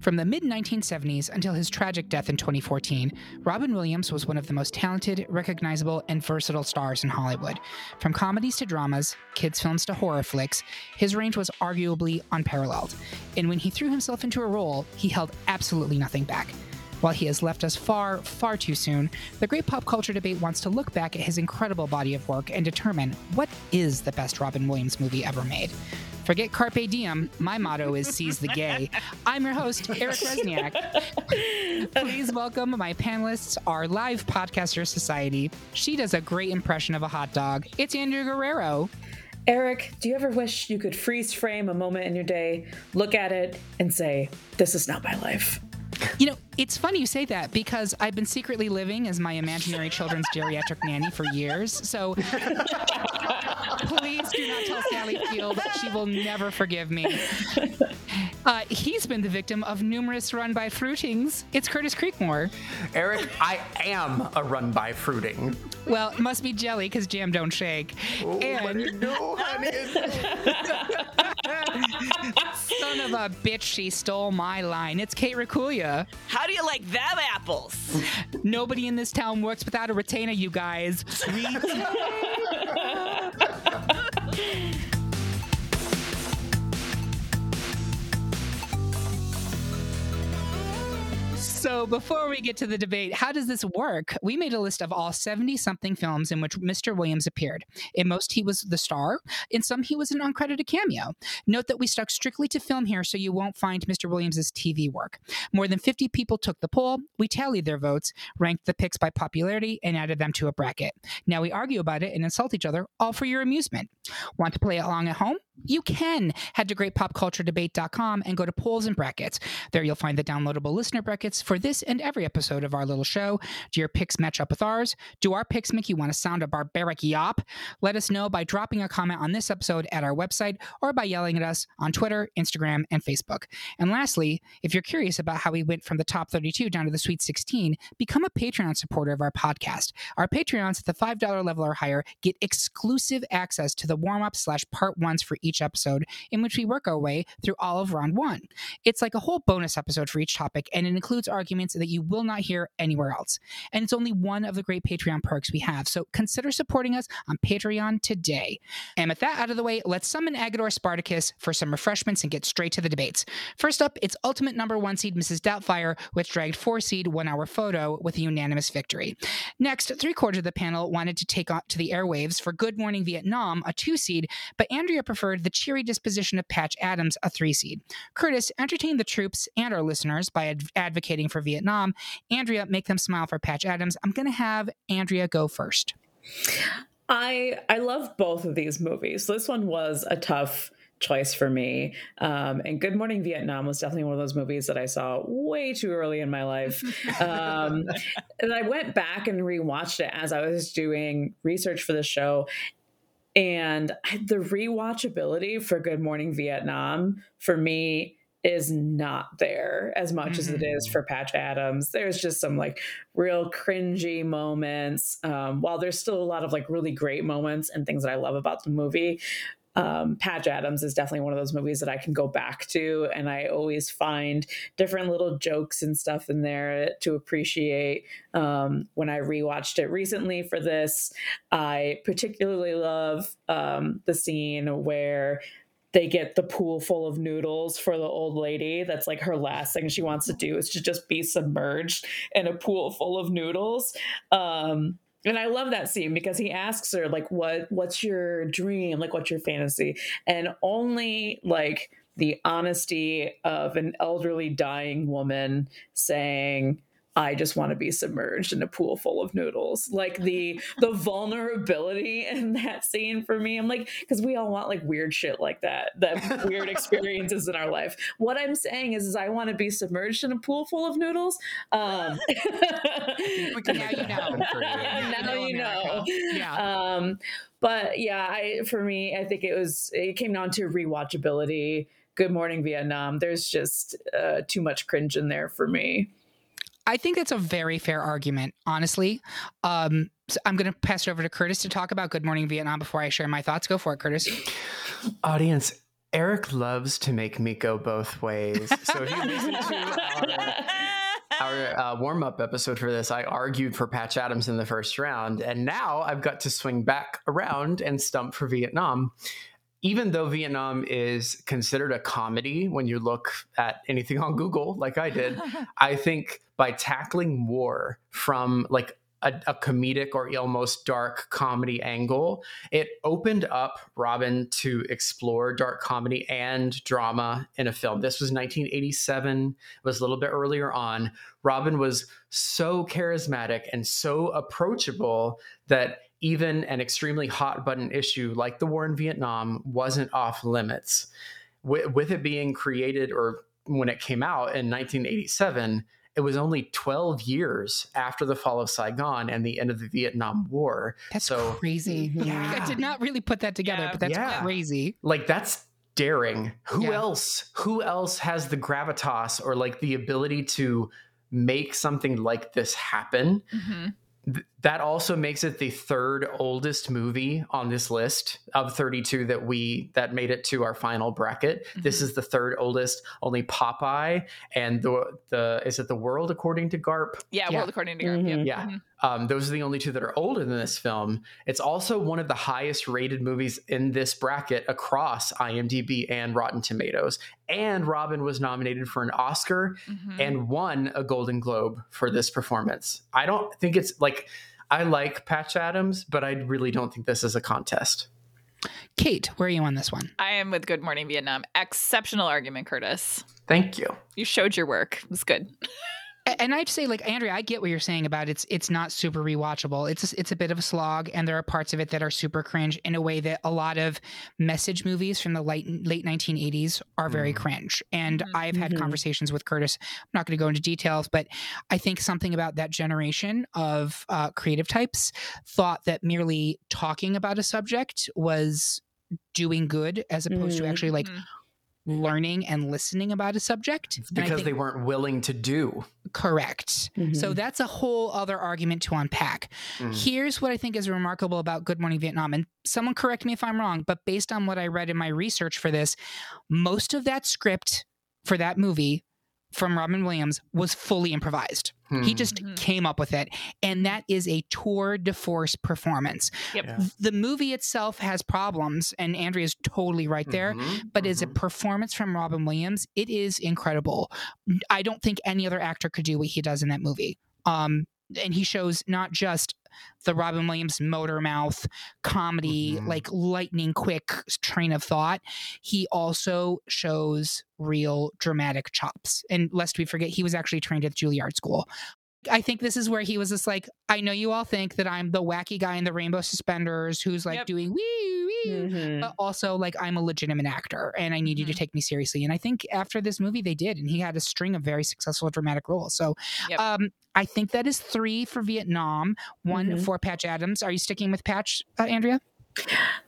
From the mid 1970s until his tragic death in 2014, Robin Williams was one of the most talented, recognizable, and versatile stars in Hollywood. From comedies to dramas, kids' films to horror flicks, his range was arguably unparalleled. And when he threw himself into a role, he held absolutely nothing back. While he has left us far, far too soon, the great pop culture debate wants to look back at his incredible body of work and determine what is the best Robin Williams movie ever made. Forget Carpe Diem. My motto is Seize the Gay. I'm your host, Eric Rezsnyak. Please welcome my panelists, our live podcaster society. She does a great impression of a hot dog. It's Andrea Guerrero. Eric, do you ever wish you could freeze frame a moment in your day, look at it, and say, This is not my life? You know, it's funny you say that because I've been secretly living as my imaginary children's geriatric nanny for years. So please do not tell Sally Field. That she will never forgive me. Uh, he's been the victim of numerous run by fruitings. It's Curtis Creekmore. Eric, I am a run by fruiting. Well, it must be jelly because jam don't shake. Oh, and no, honey. son of a bitch, she stole my line. It's Kate Racculia. How do you like them apples? Nobody in this town works without a retainer, you guys. So, before we get to the debate, how does this work? We made a list of all 70 something films in which Mr. Williams appeared. In most, he was the star. In some, he was an uncredited cameo. Note that we stuck strictly to film here, so you won't find Mr. Williams' TV work. More than 50 people took the poll. We tallied their votes, ranked the picks by popularity, and added them to a bracket. Now we argue about it and insult each other, all for your amusement. Want to play along at home? You can head to greatpopculturedebate.com and go to polls and brackets. There you'll find the downloadable listener brackets for this and every episode of our little show. Do your picks match up with ours? Do our picks make you want to sound a barbaric yawp? Let us know by dropping a comment on this episode at our website or by yelling at us on Twitter, Instagram, and Facebook. And lastly, if you're curious about how we went from the top 32 down to the sweet 16, become a Patreon supporter of our podcast. Our Patreons at the $5 level or higher get exclusive access to the warm up slash part ones for each episode, in which we work our way through all of round one. It's like a whole bonus episode for each topic, and it includes arguments that you will not hear anywhere else. And it's only one of the great Patreon perks we have, so consider supporting us on Patreon today. And with that out of the way, let's summon Agador Spartacus for some refreshments and get straight to the debates. First up, it's ultimate number one seed Mrs. Doubtfire, which dragged four seed one hour photo with a unanimous victory. Next, three quarters of the panel wanted to take on to the airwaves for Good Morning Vietnam, a two seed, but Andrea preferred the cheery disposition of Patch Adams, a three seed. Curtis entertained the troops and our listeners by ad- advocating for Vietnam. Andrea, make them smile for Patch Adams. I'm going to have Andrea go first. I I love both of these movies. This one was a tough choice for me. Um, and Good Morning Vietnam was definitely one of those movies that I saw way too early in my life. Um, and I went back and rewatched it as I was doing research for the show. And the rewatchability for Good Morning Vietnam for me is not there as much mm-hmm. as it is for Patch Adams. There's just some like real cringy moments. Um, while there's still a lot of like really great moments and things that I love about the movie, um, Patch Adams is definitely one of those movies that I can go back to, and I always find different little jokes and stuff in there to appreciate. Um, when I rewatched it recently for this, I particularly love um, the scene where they get the pool full of noodles for the old lady. That's like her last thing she wants to do is to just be submerged in a pool full of noodles. Um, and I love that scene because he asks her like, "What? What's your dream? Like, what's your fantasy?" And only like the honesty of an elderly dying woman saying I just want to be submerged in a pool full of noodles. Like the the vulnerability in that scene for me. I'm like, because we all want like weird shit like that, that weird experiences in our life. What I'm saying is, is I want to be submerged in a pool full of noodles. Um, we can Now you know. happen now you know. Yeah. Um, but yeah, I for me, I think it was it came down to rewatchability. Good Morning Vietnam. There's just uh, too much cringe in there for me. I think that's a very fair argument, honestly. Um, so I'm going to pass it over to Curtis to talk about Good Morning Vietnam before I share my thoughts. Go for it, Curtis. Audience, Eric loves to make me go both ways. So if you listen to our, our uh, warm up episode for this, I argued for Patch Adams in the first round. And now I've got to swing back around and stump for Vietnam. Even though Vietnam is considered a comedy when you look at anything on Google, like I did, I think by tackling war from like a, a comedic or almost dark comedy angle, it opened up Robin to explore dark comedy and drama in a film. This was 1987, it was a little bit earlier on. Robin was so charismatic and so approachable that even an extremely hot button issue like the war in Vietnam wasn't off limits. With, with it being created or when it came out in 1987, it was only 12 years after the fall of Saigon and the end of the Vietnam War. That's so, crazy. Yeah. I did not really put that together, Yeah. but that's Yeah. crazy. like that's daring. Who Yeah. else? Who else has the gravitas or like the ability to make something like this happen? Mhm. Th- that also makes it the third oldest movie on this list of 32 that we that made it to our final bracket. This Mhm. is the third oldest. Only Popeye and the the is it the world according to Garp? Yeah, Yeah. World According to Garp. Yep. Mhm. Yeah. Mhm. Um, those are the only two that are older than this film. It's also one of the highest rated movies in this bracket across IMDb and Rotten Tomatoes. And Robin was nominated for an Oscar Mhm. and won a Golden Globe for this performance. I don't think it's like I like Patch Adams, but I really don't think this is a contest. Kate, where are you on this one? I am with Good Morning Vietnam. Exceptional argument, Curtis. Thank you. You showed your work. It was good. A- And I'd say, like Andrea, I get what you're saying about it's it's not super rewatchable. It's it's a bit of a slog, and there are parts of it that are super cringe in a way that a lot of message movies from the late late 1980s are very Mhm. cringe. And Mhm. I've had Mhm. conversations with Curtis. I'm not going to go into details, but I think something about that generation of uh, creative types thought that merely talking about a subject was doing good as opposed to Mhm. actually like. Learning and listening about a subject. It's because think- they weren't willing to do. Correct. So Mhm. that's a whole other argument to unpack. Mhm. Here's what I think is remarkable about Good Morning Vietnam. And someone correct me if I'm wrong, but based on what I read in my research for this, most of that script for that movie from Robin Williams was fully improvised. He Hmm. just Mhm. came up with it. And that is a tour de force performance. Yep. Yeah. The movie itself has problems, and Andrea's totally right there Mhm. but as a Mhm. performance from Robin Williams, it is incredible. I don't think any other actor could do what he does in that movie. Um, and he shows not just the Robin Williams motor mouth comedy, Mhm. like lightning quick train of thought. He also shows real dramatic chops. And lest we forget, he was actually trained at Juilliard School. I think this is where he was just like, I know you all think that I'm the wacky guy in the rainbow suspenders who's like Yep. doing wee wee Mhm. but also like I'm a legitimate actor and I need you to Mhm. take me seriously. And I think after this movie they did, and he had a string of very successful dramatic roles. So Yep. um, I think that is three for Vietnam, one Mhm. for Patch Adams. Are you sticking with Patch, uh, Andrea?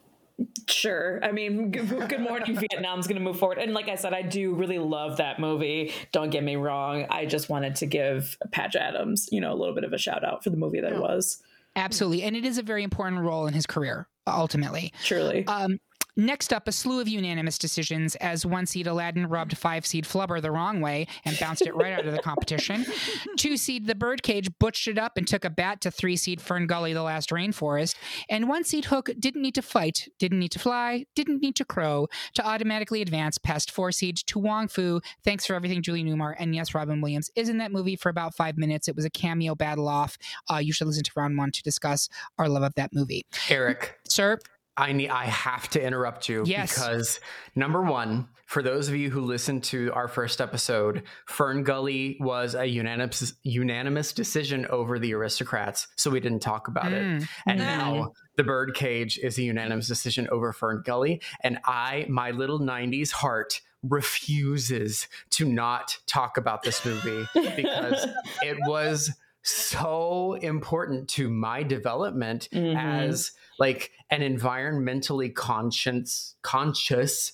Sure. I mean, Good Morning Vietnam's going to move forward. And like I said, I do really love that movie. Don't get me wrong. I just wanted to give Patch Adams, you know, a little bit of a shout out for the movie that it was. Absolutely, and it is a very important role in his career. Ultimately, Truly. Um, next up, a slew of unanimous decisions as one seed Aladdin rubbed five seed Flubber the wrong way and bounced it right out of the competition. Two seed The Birdcage butched it up and took a bat to three seed Fern Gully the Last Rainforest. And one seed Hook didn't need to fight, didn't need to fly, didn't need to crow to automatically advance past four seed To Wong Foo. Thanks for everything, Julie Newmar. And yes, Robin Williams is in that movie for about five minutes. It was a cameo battle off. Uh, you should listen to round one to discuss our love of that movie. Eric, Sir, I need I have to interrupt you Yes. because number one, for those of you who listened to our first episode, Fern Gully was a unanimous unanimous decision over the aristocrats, so we didn't talk about it. Mm. And Mm. now the birdcage is a unanimous decision over Fern Gully. And I, my little 90s heart, refuses to not talk about this movie because it was so important to my development Mhm. as like an environmentally conscious conscious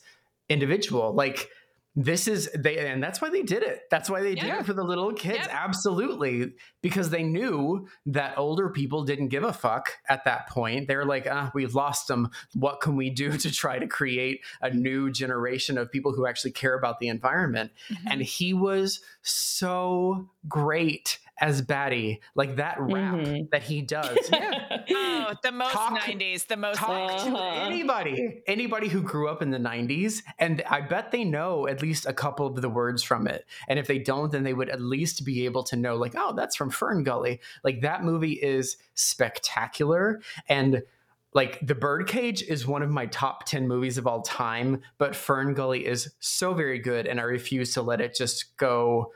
individual. Like this is they and that's why they did it. That's why they did it for the little kids. Yep. absolutely. Because they knew that older people didn't give a fuck at that point. They were like ah we've lost them what can we do to try to create a new generation of people who actually care about the environment? Mm-hmm. and he was so great as Batty, like that rap Mhm. that he does. Oh, the most Talk- 90s, the most Talk to Uh-huh. anybody, anybody who grew up in the 90s, and I bet they know at least a couple of the words from it. And if they don't, then they would at least be able to know, like, oh, that's from Fern Gully. Like that movie is spectacular. And like The Birdcage is one of my top 10 movies of all time, but Fern Gully is so very good. And I refuse to let it just go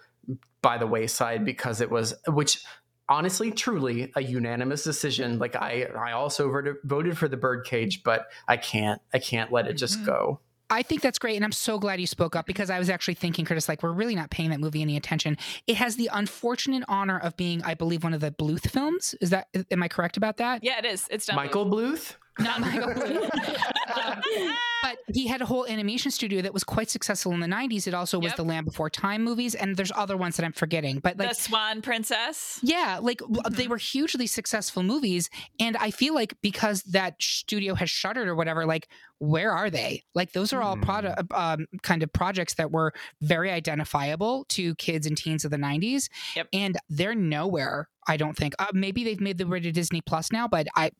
by the wayside because it was, which honestly, truly a unanimous decision. Like I, I also voted, voted for The Birdcage, but I can't, I can't let it just Mhm. go. I think that's great, and I'm so glad you spoke up because I was actually thinking, Curtis, like we're really not paying that movie any attention. It has the unfortunate honor of being, I believe, one of the Bluth films. Is that am I correct about that? Yeah, it is. It's done. Michael Bluth? Not Michael Bluth. Um, but he had a whole animation studio that was quite successful in the 90s. It also was Yep. the Land Before Time movies, and there's other ones that I'm forgetting. But like the Swan Princess. Yeah, like Mm-hmm. they were hugely successful movies, and I feel like because that studio has shuttered or whatever, like where are they? Like those are all Hmm. product um, kind of projects that were very identifiable to kids and teens of the '90s, Yep. and they're nowhere. I don't think. Uh, maybe they've made the way to Disney Plus now, but I.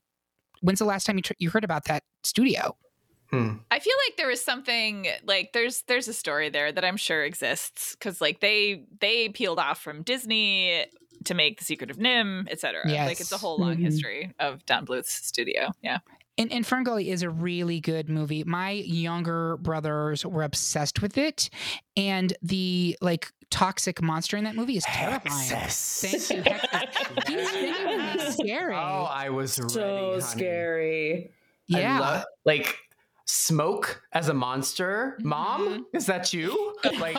When's the last time you tr- you heard about that studio? Hmm. I feel like there was something like there's there's a story there that I'm sure exists because like they they peeled off from Disney to make The Secret of NIMH, etc. Like it's a whole long Mhm. history of Don Bluth's studio. Yeah. And, and Ferngully is a really good movie. My younger brothers were obsessed with it, and the like toxic monster in that movie is terrifying. Hexxus. Thank you. Hexxus. He's genuinely scary. Oh, I was ready, so honey. scary. I yeah. love- like smoke as a monster. Mom, mm-hmm. is that you? Like,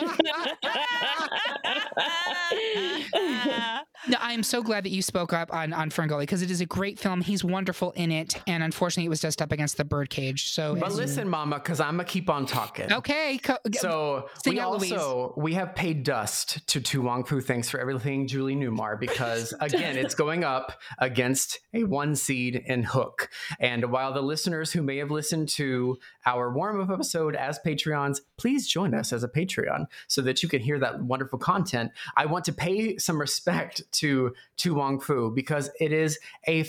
no, I am so glad that you spoke up on on Ferngully because it is a great film. He's wonderful in it, and unfortunately, it was just up against the Birdcage. So, but as- listen, Mama, because I'm gonna keep on talking. okay. Co- So we out, Louise. also we have paid dust to Tu Wong Fu. Thanks for everything, Julie Newmar, because again, it's going up against a one seed in Hook. And while the listeners who may have listened to our warm up episode as Patreons, please join us as a Patreon so that you can hear that wonderful content. I want to pay some respect to Tu Wong Fu because it is a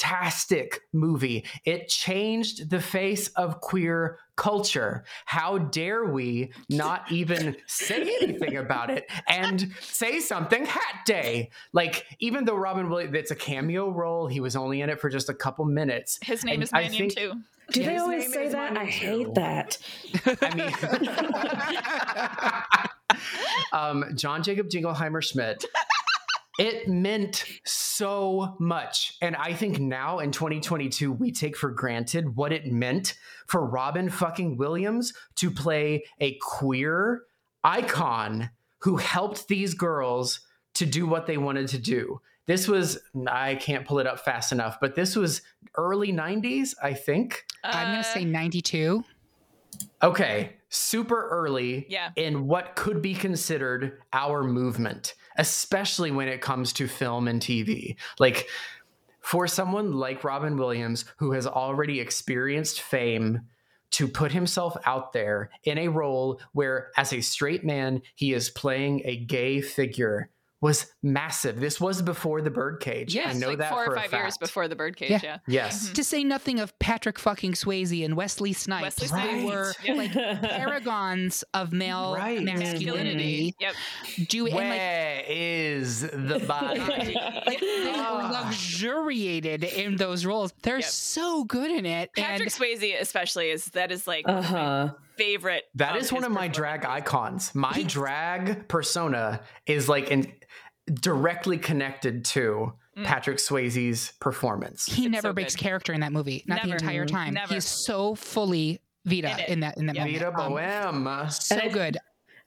fantastic movie. It changed the face of queer culture. How dare we not even say anything about it and say something Hat Day? Like, even though Robin Williams, it's a cameo role, he was only in it for just a couple minutes. His name And is I Mannion think- too. Do they always say is that? I hate that. I mean, um, John Jacob Jingleheimer Schmidt. It meant so much. And I think now in 2022, we take for granted what it meant for Robin fucking Williams to play a queer icon who helped these girls to do what they wanted to do. This was, I can't pull it up fast enough, but this was early 90s, I think. I'm going Uh, to say 92. Okay, super early Yeah. in what could be considered our movement, especially when it comes to film and TV. Like for someone like Robin Williams, who has already experienced fame, to put himself out there in a role where, as a straight man, he is playing a gay figure was massive. This was before the Birdcage. Yes, I know like that four for or five years before the Birdcage. Yeah. Yeah. Yes. To say nothing of Patrick fucking Swayze and Wesley Snipes. Wesley They Snipes. were Yeah. like paragons of male Right. masculinity. Yep. Do and like Where is the body? like they Ah. luxuriated in those roles. They're Yep. so good in it. Patrick and Swayze, especially, is that is like Uh huh. Favorite. That is one of my drag icons. My drag persona is like in, directly connected to Mm. Patrick Swayze's performance. he It's never so breaks good. character in that movie. Not the entire time. Never. He's so fully Vida In in that in that Yeah. movie. Vida Um, Boheme. so And I- good.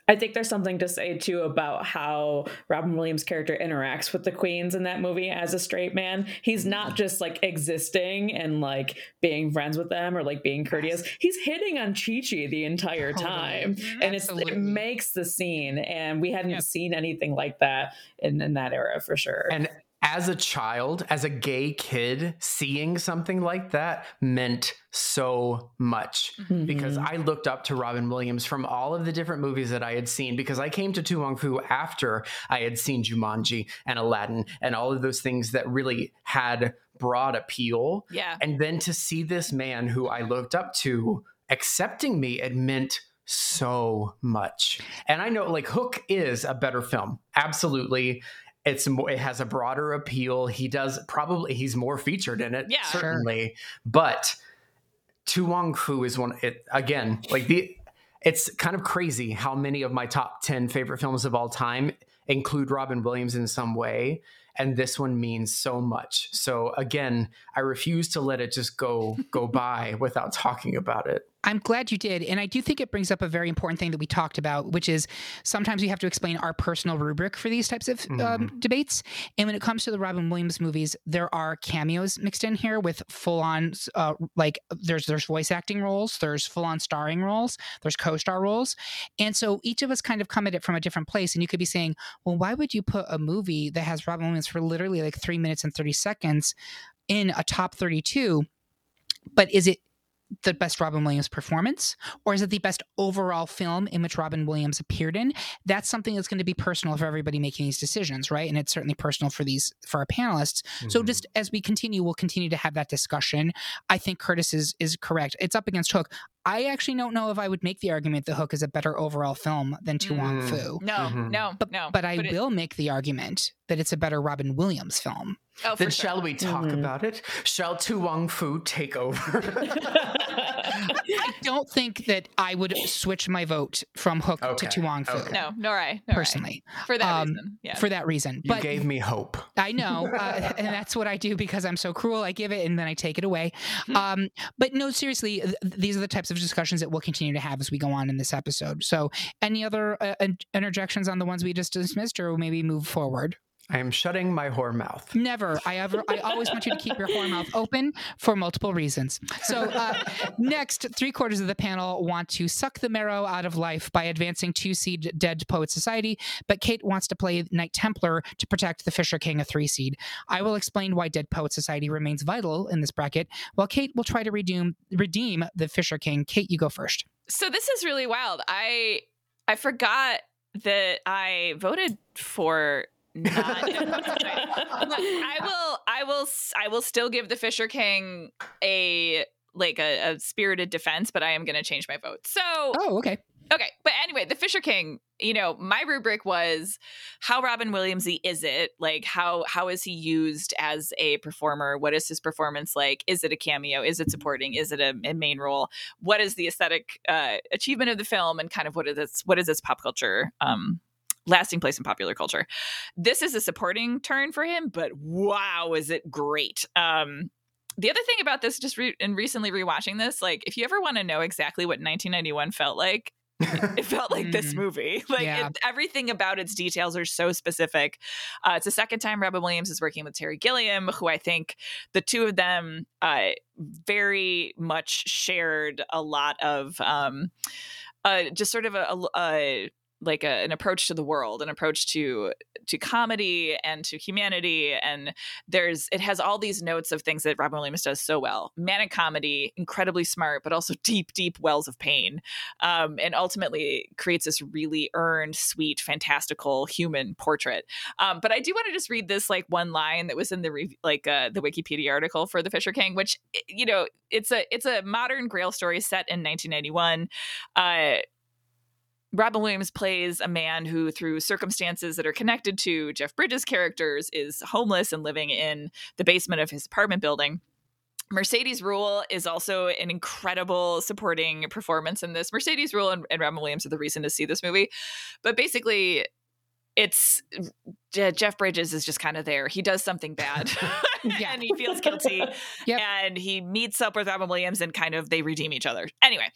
I think there's something to say too about how Robin Williams' character interacts with the queens in that movie as a straight man. He's not mm-hmm. just like existing and like being friends with them or like being courteous. He's hitting on Chi Chi the entire Totally. time, mm-hmm. and it's, it makes the scene. And we hadn't Yep. seen anything like that in, in that era for sure. And as a child, as a gay kid, seeing something like that meant so much because Mhm. I looked up to Robin Williams from all of the different movies that I had seen because I came to Tu Wong Fu after I had seen Jumanji and Aladdin and all of those things that really had broad appeal. Yeah. And then to see this man who I looked up to accepting me, it meant so much. And I know like Hook is a better film. Absolutely. It's more it has a broader appeal. He does probably he's more featured in it, Yeah. Sure. certainly. But To Wong Foo is one it again, like the it's kind of crazy how many of my top 10 favorite films of all time include Robin Williams in some way and this one means so much. So again, I refuse to let it just go go by without talking about it. I'm glad you did. And I do think it brings up a very important thing that we talked about, which is sometimes we have to explain our personal rubric for these types of um, debates. And when it comes to the Robin Williams movies, there are cameos mixed in here with full on, uh, like, there's, there's voice acting roles, there's full on starring roles, there's co star roles. And so each of us kind of come at it from a different place. And you could be saying, well, why would you put a movie that has Robin Williams for literally like three minutes and 30 seconds in a top 32? But is it the best Robin Williams performance or is it the best overall film in which Robin Williams appeared in? That's something that's going to be personal for everybody making these decisions, right? And it's certainly personal for these for our panelists. So Mhm. just as we continue, we'll continue to have that discussion. I think Curtis is is correct. It's up against Hook. I actually don't know if I would make the argument that Hook is a better overall film than To Wong Mm. Fu. No, Mhm. no, But, no. but I it- will make the argument that it's a better Robin Williams film. Oh, for then sure. shall we talk Mhm. about it? Shall To Wong Foo take over? I don't think that I would switch my vote from Hook Okay, to Tu Wong Fu okay. No, nor I. Nor I. personally. For that Um, reason. Yeah. for that reason. you But gave me hope. I know, uh, and that's what I do because I'm so cruel. I give it and then I take it away. Hmm. Um, but no, seriously, th- these are the types of discussions that we'll continue to have as we go on in this episode. So, any other uh, interjections on the ones we just dismissed, or maybe move forward? I am shutting my whore mouth. Never. I ever. I always want you to keep your whore mouth open for multiple reasons. So uh, next, three quarters of the panel want to suck the marrow out of life by advancing two seed Dead Poet Society, but Kate wants to play Knight Templar to protect the Fisher King, a three seed. I will explain why Dead Poet Society remains vital in this bracket, while Kate will try to redeem redeem the Fisher King. Kate, you go first. so this is really wild. I I forgot that I voted for not I will I will I will still give the Fisher King a like a, a spirited defense, but I am going to change my vote. So Oh, okay. Okay, but anyway, the Fisher King, you know, my rubric was how Robin Williamsy is it? Like how how is he used as a performer? What is his performance like? Is it a cameo? Is it supporting? Is it a, a main role? What is the aesthetic uh, achievement of the film and kind of what is its what is its pop culture um lasting place in popular culture? This is a supporting turn for him, but wow, is it great. Um the other thing about this, just re- and recently rewatching this, like if you ever want to know exactly what 1991 felt like, it felt like this Mm. movie. Like Yeah. it, everything about its details are so specific. Uh, it's the second time Robin Williams is working with Terry Gilliam, who I think the two of them uh, very much shared a lot of um, uh, just sort of a, a, a like a, an approach to the world, an approach to to comedy and to humanity. And there's it has all these notes of things that Robin Williams does so well: manic comedy, incredibly smart, but also deep, deep wells of pain, um, and ultimately creates this really earned, sweet, fantastical human portrait. Um, but I do want to just read this like one line that was in the re- like uh, the Wikipedia article for The Fisher King, which you know it's a it's a modern Grail story set in 1991. Uh, Robin Williams plays a man who, through circumstances that are connected to Jeff Bridges' characters, is homeless and living in the basement of his apartment building. Mercedes Ruehl is also an incredible supporting performance in this. Mercedes Ruehl and, and Robin Williams are the reason to see this movie. But basically, it's Jeff Bridges is just kind of there. He does something bad and he feels guilty. Yep. And he meets up with Robin Williams and kind of they redeem each other. Anyway,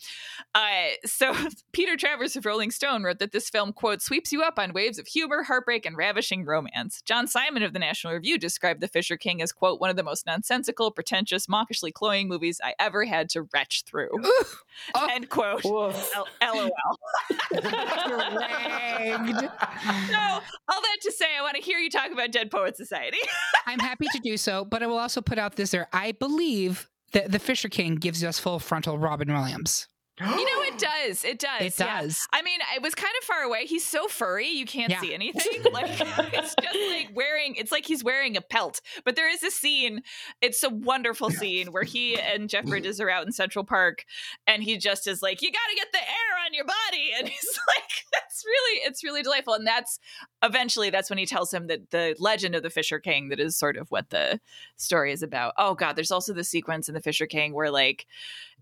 uh, so Peter Travers of Rolling Stone wrote that this film, quote, sweeps you up on waves of humor, heartbreak, and ravishing romance. John Simon of the National Review described The Fisher King as, quote, one of the most nonsensical, pretentious, mawkishly cloying movies I ever had to retch through. Oh. End quote. L- LOL. So, all that to say, I want to hear you talk about Dead Poet Society. I'm happy to do so, but I will also put out this there. I believe that The Fisher King gives us full frontal Robin Williams. you know, it does. It does. It yeah. does. I mean, it was kind of far away. He's so furry, you can't Yeah. see anything. Like it's just like wearing. It's like he's wearing a pelt. But there is a scene. It's a wonderful scene where he and Jeff Bridges are out in Central Park, and he just is like, "You got to get the air on your body," and he's like, "That's really, it's really delightful." And that's eventually that's when he tells him that the legend of the Fisher King that is sort of what the story is about. Oh God, there's also the sequence in the Fisher King where like,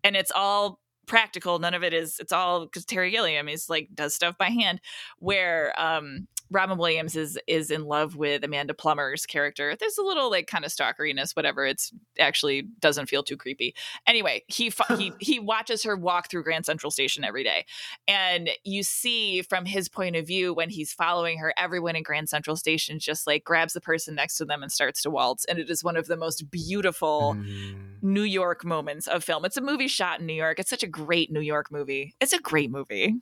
and it's all practical none of it is it's all because terry gilliam is like does stuff by hand where um robin williams is is in love with amanda plummer's character there's a little like kind of stalkeriness whatever it's actually doesn't feel too creepy anyway he he he watches her walk through grand central station every day and you see from his point of view when he's following her everyone in grand central station just like grabs the person next to them and starts to waltz and it is one of the most beautiful Mm. New York moments of film. It's a movie shot in New York. It's such a great New York movie. It's a great movie.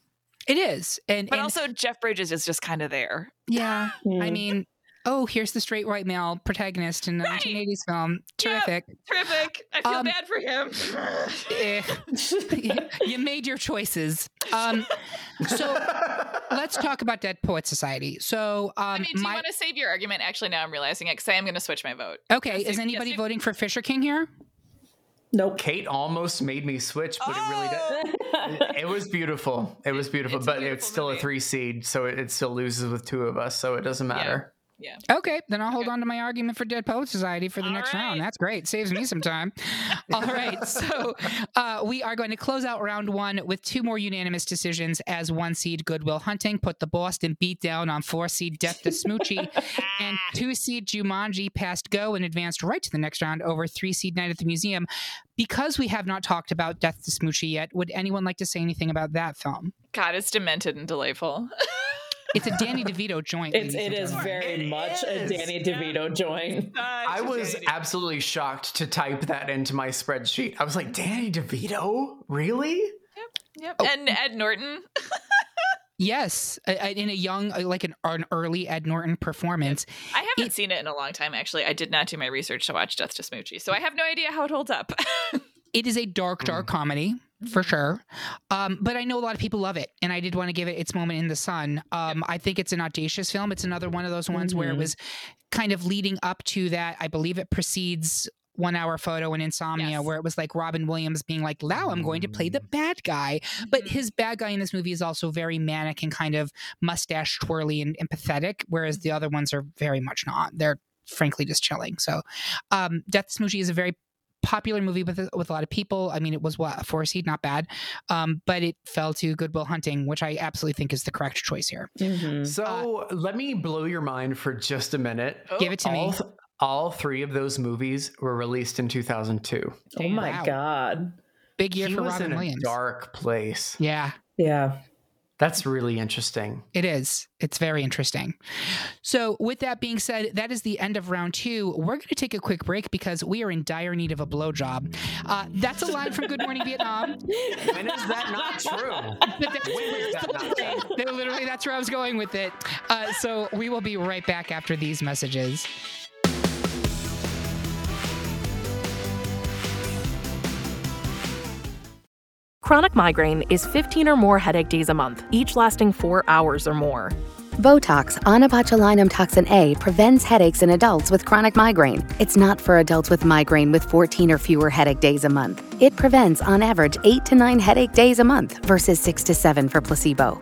It is, and But and- also Jeff Bridges is just kind of there. yeah. I Mm. mean, oh, here's the straight white male protagonist in a Right. 1980s film. Yep. Terrific. Terrific. I feel Um, bad for him. Eh, you made your choices. Um, so let's talk about Dead Poet Society. So, um, I mean, do you want to save your argument? Actually, now I'm realizing it because I am going to switch my vote. okay, Yes, is you- anybody yes, voting for Fisher King here? Nope. Kate almost made me switch, but it really Oh! does. It was beautiful. It was beautiful, It's but beautiful it's still movie. a three seed, so it, it still loses with two of us, so it doesn't matter. Okay, then I'll hold on to my argument for Dead Poet Society for the All next round. That's great. Saves me some time. All right, so uh, we are going to close out round one with two more unanimous decisions as one seed Goodwill Hunting put the Boston beat down on four seed Death to Smoochy, and two seed Jumanji passed go and advanced right to the next round over three seed Night at the Museum. Because we have not talked about Death to Smoochy yet, would anyone like to say anything about that film? God, it's demented and delightful. It's a Danny DeVito joint. It's, ladies it and is gentlemen. very It much a. Danny DeVito joint. I was absolutely shocked to type that into my spreadsheet. I was like, Danny DeVito? Really? Yep. Oh. And Ed Norton. Yes, in a young, uh, like an, an early Ed Norton performance. I haven't It- seen it in a long time, actually. I did not do my research to watch Death to Smoochy, so I have no idea how it holds up. It is a dark, dark comedy for sure. Um, but I know a lot of people love it, and I did want to give it its moment in the sun. Um, I think it's an audacious film. It's another one of those ones where it Mhm. was kind of leading up to that. I believe it precedes One Hour Photo and Insomnia, Yes. where it was like Robin Williams being like, "Now I'm going to play the bad guy." But Mhm. his bad guy in this movie is also very manic and kind of mustache twirly and, and pathetic, whereas the other ones are very much not. They're frankly just chilling. So, um, Death Smoochy is a very popular movie with with a lot of people. I mean, it was what a four seed, not bad, um, but it fell to Goodwill Hunting, which I absolutely think is the correct choice here. Mhm. So Uh, let me blow your mind for just a minute. Oh, Give it to all, me. all three of those movies were released in 2002. Oh my Wow. god. Big year he for was Robin in a Williams. dark place. Yeah, Yeah. That's really interesting. It is. It's very interesting. So, with that being said, that is the end of round two. We're going to take a quick break because we are in dire need of a blowjob. Uh, that's a line from Good Morning Vietnam. When is that not true? That's, literally, that's where I was going with it. Uh, so, we will be right back after these messages. Chronic migraine is 15 or more headache days a month, each lasting four hours or more. Botox, onabotulinum toxin A, prevents headaches in adults with chronic migraine. It's not for adults with migraine with 14 or fewer headache days a month. It prevents, on average, 8 to 9 headache days a month versus 6 to 7 for placebo.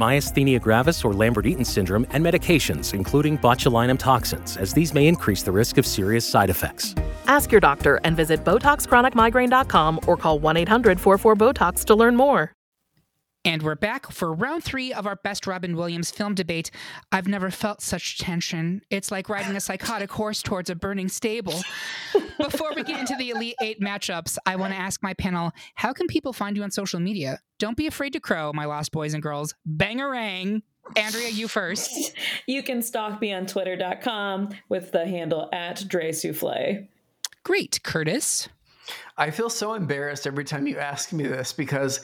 myasthenia gravis or Lambert-Eaton syndrome, and medications, including botulinum toxins, as these may increase the risk of serious side effects. Ask your doctor and visit BotoxChronicMigraine.com or call 1-800-44-BOTOX to learn more. And we're back for round three of our best Robin Williams film debate. I've never felt such tension. It's like riding a psychotic horse towards a burning stable. Before we get into the Elite Eight matchups, I want to ask my panel how can people find you on social media? Don't be afraid to crow, my lost boys and girls. Bangarang. Andrea, you first. you can stalk me on twitter.com with the handle at Dre Souffle. Great. Curtis. I feel so embarrassed every time you ask me this because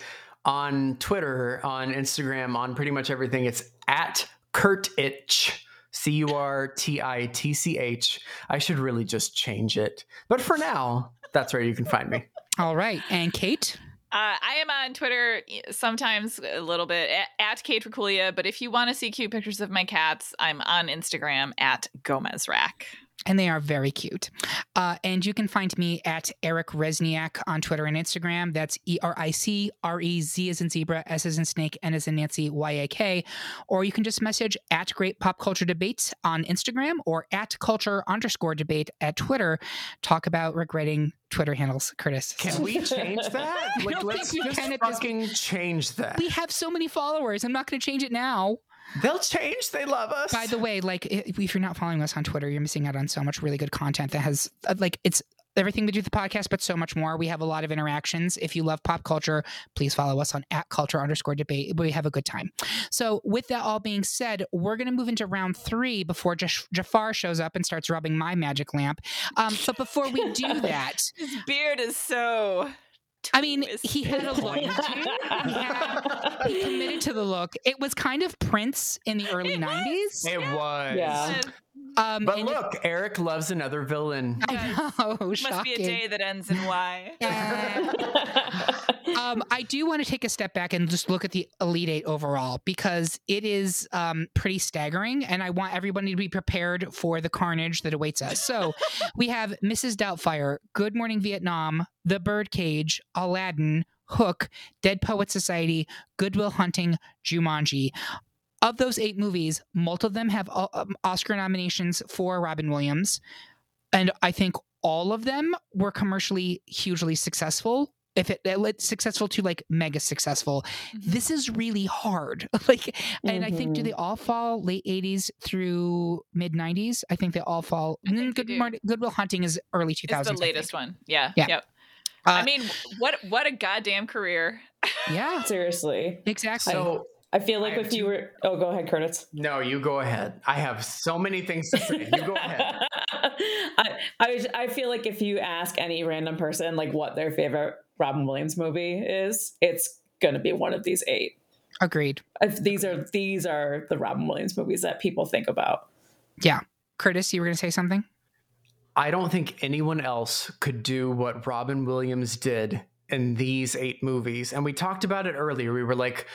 on Twitter, on Instagram, on pretty much everything, it's at Curtitch. C U R T I T C H. I should really just change it. But for now, that's where you can find me. All right. And Kate? Uh, I am on Twitter sometimes a little bit at, at Kate Racculia, but if you want to see cute pictures of my cats, I'm on Instagram at Gomez Rack and they are very cute. Uh, and you can find me at Eric Rezsnyak on Twitter and Instagram. That's E R I C R E Z as in zebra, S as in snake, N as in Nancy, Y A K. Or you can just message at Great Pop Culture Debates on Instagram or at Culture underscore Debate at Twitter. Talk about regretting Twitter handles, Curtis. Can we change that? Like, let's just fucking change that. We have so many followers. I'm not going to change it now. They'll change. They love us. By the way, like if you're not following us on Twitter, you're missing out on so much really good content that has uh, like it's everything we do the podcast, but so much more. We have a lot of interactions. If you love pop culture, please follow us on at culture underscore debate. We have a good time. So, with that all being said, we're going to move into round three before Jafar shows up and starts rubbing my magic lamp. Um, but before we do that, his beard is so I mean, he had a look. he, had, he committed to the look. It was kind of Prince in the early it '90s. It was. Yeah. Um, but look, it, Eric loves another villain. I know. Must shocking. be a day that ends in Y. um, I do want to take a step back and just look at the Elite Eight overall because it is um, pretty staggering, and I want everybody to be prepared for the carnage that awaits us. So we have Mrs. Doubtfire, Good Morning Vietnam, The Birdcage, Aladdin, Hook, Dead Poet Society, Goodwill Hunting, Jumanji of those eight movies, multiple of them have uh, um, Oscar nominations for Robin Williams. And I think all of them were commercially hugely successful. If it, it's successful to like mega successful, mm-hmm. this is really hard. like, and mm-hmm. I think do they all fall late '80s through mid '90s? I think they all fall. And Good, Goodwill Hunting is early 2000s. It's the latest one. Yeah. Yeah. Yep. Uh, I mean, what what a goddamn career. Yeah. Seriously. Exactly. So I feel like I if you were, oh, go ahead, Curtis. No, you go ahead. I have so many things to say. You go ahead. I, I, I feel like if you ask any random person like what their favorite Robin Williams movie is, it's going to be one of these eight. Agreed. If these are these are the Robin Williams movies that people think about. Yeah, Curtis, you were going to say something. I don't think anyone else could do what Robin Williams did in these eight movies. And we talked about it earlier. We were like,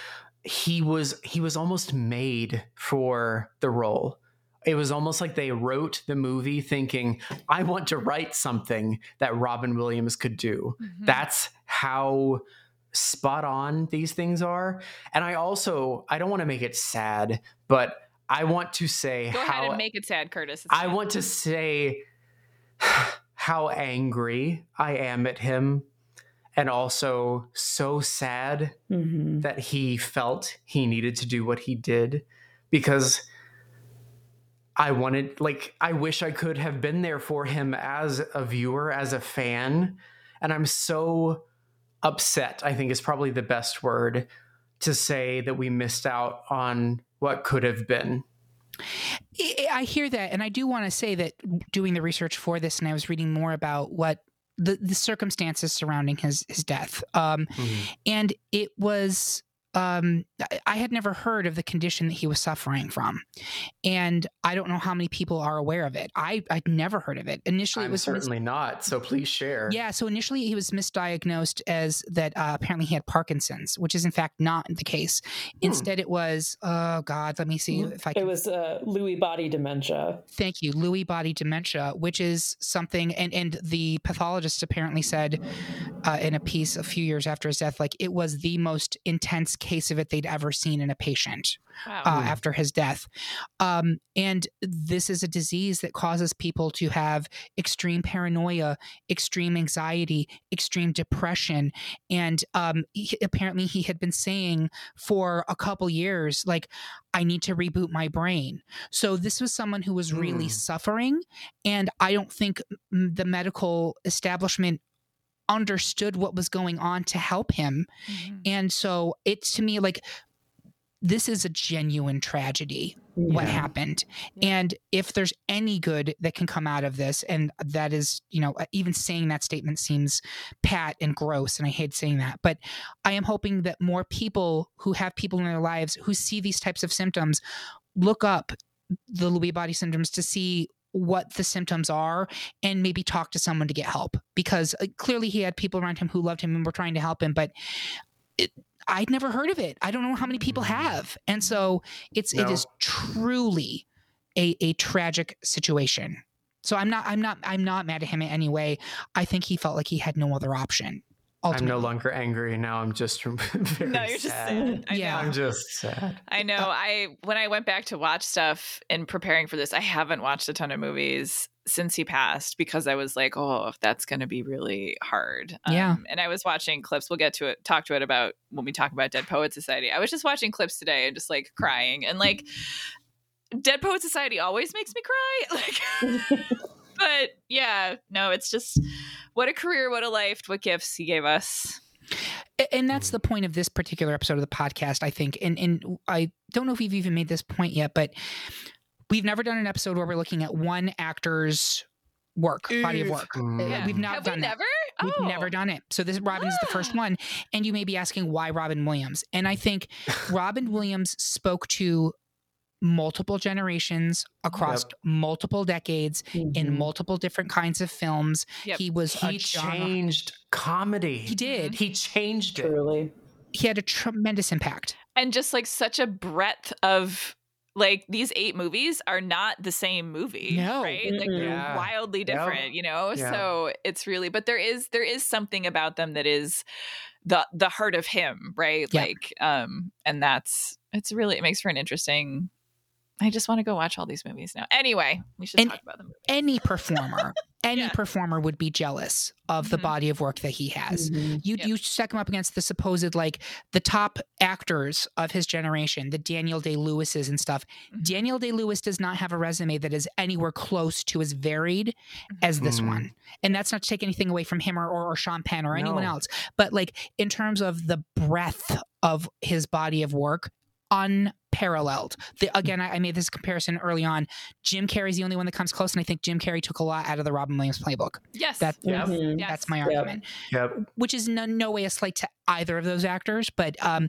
he was he was almost made for the role. It was almost like they wrote the movie thinking, I want to write something that Robin Williams could do. Mm-hmm. That's how spot on these things are. And I also I don't want to make it sad, but I want to say Go how ahead and make it sad, Curtis. It's I fine. want to say how angry I am at him and also so sad Mhm. that he felt he needed to do what he did because I wanted like I wish I could have been there for him as a viewer as a fan and I'm so upset I think is probably the best word to say that we missed out on what could have been. I hear that, and I do want to say that doing the research for this, and I was reading more about what the, the circumstances surrounding his his death, um, and it was. Um, I- I had never heard of the condition that he was suffering from, and I don't know how many people are aware of it. I I'd never heard of it. Initially, it I'm was mis- certainly not, so please share. yeah, so initially he was misdiagnosed as that uh, apparently he had Parkinson's, which is in fact not the case. Instead, it was oh god, let me see if I can It was uh, Lewy body dementia. Thank you, Lewy body dementia, which is something, and and the pathologist apparently said uh, in a piece a few years after his death, like it was the most intense case of it they'd ever seen in a patient Wow. uh, after his death. Um, and this is a disease that causes people to have extreme paranoia, extreme anxiety, extreme depression. And um, he, apparently, he had been saying for a couple years, like, I need to reboot my brain. So this was someone who was really Hmm. suffering. And I don't think mm, the medical establishment understood what was going on to help him. Mhm. And so it's to me like this is a genuine tragedy what happened Yeah. and if there's any good that can come out of this and that is you know even saying that statement seems pat and gross and i hate saying that but i am hoping that more people who have people in their lives who see these types of symptoms look up the lewy body syndromes to see what the symptoms are and maybe talk to someone to get help because uh, clearly he had people around him who loved him and were trying to help him but it, I'd never heard of it. I don't know how many people have. And so it's it No. is truly a a tragic situation. So I'm not I'm not I'm not mad at him in any way. I think he felt like he had no other option. I'm no longer angry now. I'm just very no, you're just sad. I Yeah. know. I'm just sad. I know. I when I went back to watch stuff in preparing for this, I haven't watched a ton of movies since he passed because I was like, oh, that's going to be really hard. Yeah. Um, and I was watching clips. We'll get to it. Talk to it about when we talk about Dead Poet Society. I was just watching clips today and just like crying and like. Dead Poet Society always makes me cry. Like, but yeah, no, it's just what a career, what a life, what gifts he gave us. And that's the point of this particular episode of the podcast, I think. And and I don't know if we've even made this point yet, but we've never done an episode where we're looking at one actor's work, body of work. Mm. Yeah. We've not Have done we that. never? We've Oh. never done it. So this Robin is the first Ah. one. And you may be asking why Robin Williams. And I think Robin Williams spoke to multiple generations across multiple decades in Mhm. multiple different kinds of films. Yep. He was a He genre- changed comedy. He did. He changed it. Truly. He had a tremendous impact. and just like such a breadth of like these eight movies are not the same movie No. right like they're Yeah. wildly Yep. different you know Yeah. so it's really but there is there is something about them that is the the heart of him right Yeah. like um and that's it's really it makes for an interesting i just want to go watch all these movies now anyway we should And- talk about them Any performer, any Yeah. performer would be jealous of the Mhm. body of work that he has. Mhm. You Yep. you stack him up against the supposed like the top actors of his generation, the Daniel Day Lewis's and stuff. Mhm. Daniel Day Lewis does not have a resume that is anywhere close to as varied as this Mhm. one, and that's not to take anything away from him or or, or Sean Penn or anyone else, but like in terms of the breadth of his body of work. Unparalleled. The, again, I, I made this comparison early on. Jim Carrey's the only one that comes close, and I think Jim Carrey took a lot out of the Robin Williams playbook. yes That, Yep. Mhm. Yes. That's my Yep. argument Yep. which is no, no way a slight to either of those actors, but um,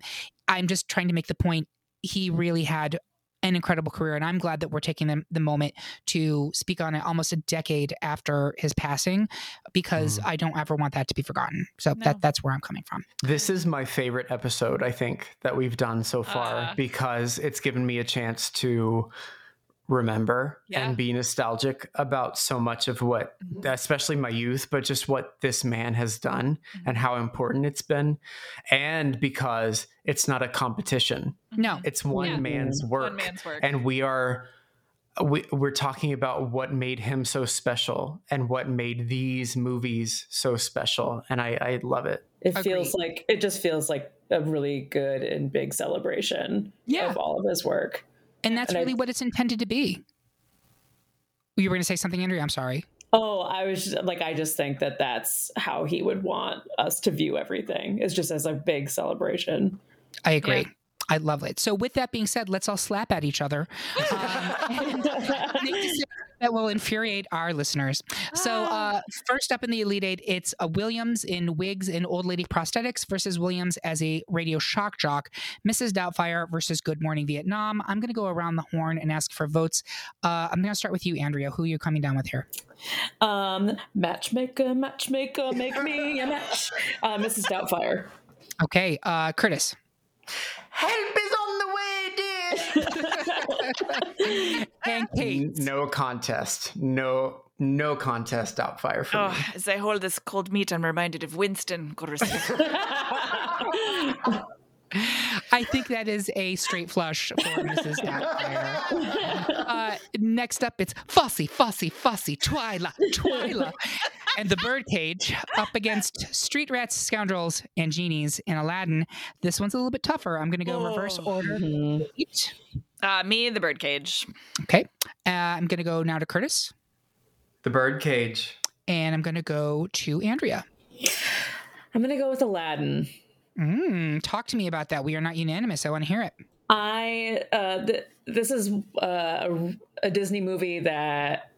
I'm just trying to make the point he really had an incredible career, and I'm glad that we're taking the, the moment to speak on it almost a decade after his passing, because I don't ever want that to be forgotten. So No. that that's where I'm coming from. This is my favorite episode, I think, that we've done so far Uh. because it's given me a chance to remember Yeah. and be nostalgic about so much of what mm-hmm. especially my youth but just what this man has done mm-hmm. and how important it's been and because it's not a competition No. it's one Yeah. man's work One man's work. and we are we, we're talking about what made him so special and what made these movies so special and i, I love it It Agreed. feels like it just feels like a really good and big celebration Yeah. of all of his work. And that's And I- really what it's intended to be. You were going to say something, Andrea? I'm sorry. Oh, I was just, like, I just think that that's how he would want us to view everything. It's just as a big celebration. I agree. I love it. So, with that being said, let's all slap at each other. Um, and that will infuriate our listeners. So, uh, first up in the Elite Eight, it's a Williams in wigs and old lady prosthetics versus Williams as a radio shock jock. Mrs. Doubtfire versus Good Morning Vietnam. I'm going to go around the horn and ask for votes. Uh, I'm going to start with you, Andrea. Who are you coming down with here? Um, matchmaker, matchmaker, make me a match. Uh, Mrs. Doubtfire. Okay, uh, Curtis. Help is on the way dear And Kate. no contest no no contest Doubtfire for Oh, me as I hold this cold meat, I'm reminded of Winston. I think that is a straight flush for Mrs. Doubtfire. Uh, next up, it's Fosse, Fosse, Fosse, Twyla, Twyla. and the Birdcage up against Street Rats, Scoundrels, and Genies in Aladdin. This one's a little bit tougher. I'm going to go reverse order. Eight. uh, me, the birdcage. Okay. Uh, I'm going to go now to Curtis, the birdcage and I'm going to go to Andrea. I'm gonna go with Aladdin. Mm, talk to me about that. We are not unanimous. I want to hear it. I uh, th- this is uh, a, Disney movie that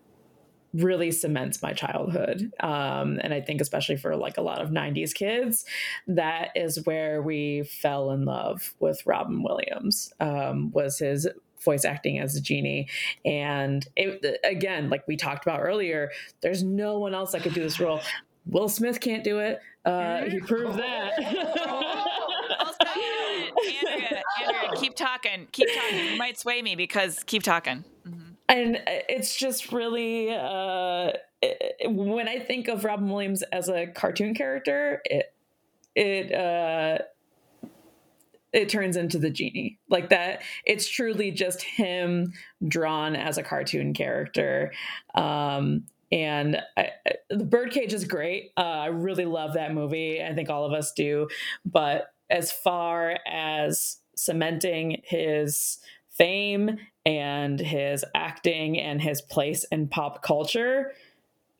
really cements my childhood, um, and I think especially for like a lot of '90s kids, that is where we fell in love with Robin Williams. Um, was his voice acting as a genie and it again like we talked about earlier there's no one else that could do this role will smith can't do it. Uh, he proved that. Andrea, Andrea, keep talking. Keep talking. You might sway me because keep talking. and it's just really uh it- when i think of robin williams as a cartoon character it it uh it turns into the genie. Like that it's truly just him drawn as a cartoon character. Um and I, I- the birdcage is great uh, i really love that movie i think all of us do but as far as cementing his fame and his acting and his place in pop culture,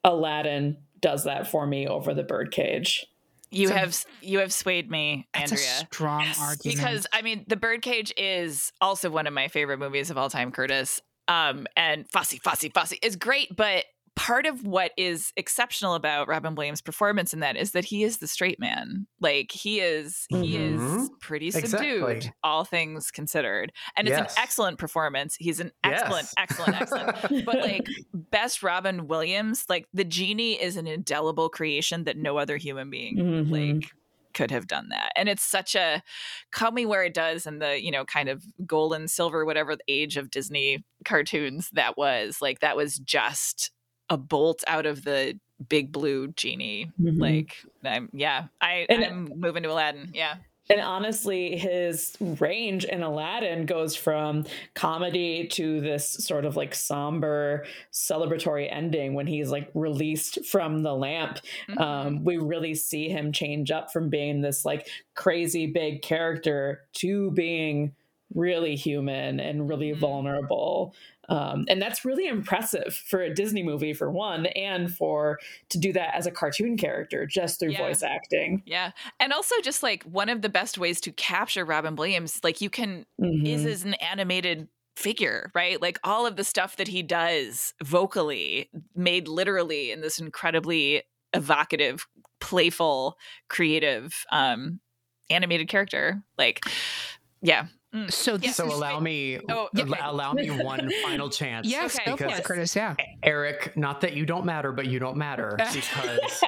Aladdin does that for me over the birdcage. You So- have you have swayed me, That's Andrea. a strong argument. because I mean, The Birdcage is also one of my favorite movies of all time, Curtis. Um, and Fosse, Fosse, Fosse is great, but part of what is exceptional about Robin Williams' performance in that is that he is the straight man. Like he is, he is Mhm. pretty subdued, Exactly. all things considered. And it's Yes. an excellent performance. He's an excellent, Yes. excellent, excellent. but like best Robin Williams, like the genie is an indelible creation that no other human being Mhm. like could have done that and it's such a coming where it does in the you know kind of golden silver whatever the age of disney cartoons that was like that was just a bolt out of the big blue genie Mhm. like i'm yeah i And- i'm moving to aladdin yeah And honestly, his range in Aladdin goes from comedy to this sort of like somber celebratory ending when he's like released from the lamp. Mhm. Um, we really see him change up from being this like crazy big character to being really human and really Mhm. vulnerable. Um, and that's really impressive for a Disney movie, for one, and for to do that as a cartoon character just through Yeah. voice acting. yeah and also just like one of the best ways to capture robin williams like you can is Mhm. as an animated figure, right? Like all of the stuff that he does vocally, made literally in this incredibly evocative, playful, creative, um, animated character. Like, yeah. Mm. so this so is allow me Oh, okay. allow me one final chance yes, Okay. go for it, because Curtis. Yeah. Eric, not that you don't matter, but you don't matter because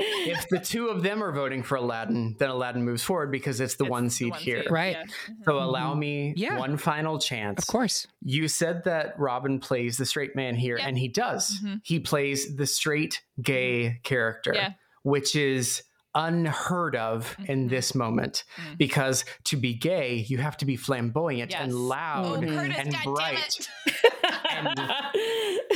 if the two of them are voting for Aladdin, then Aladdin moves forward because it's the It's one the seat one here. seat, Right. yeah. So allow me Yeah. one final chance. Of course. You said that Robin plays the straight man here, Yep. and he does. Mhm. He plays the straight gay character, Yeah. which is unheard of in Mhm. this moment Mhm. because to be gay, you have to be flamboyant Yes. and loud. Curtis, and bright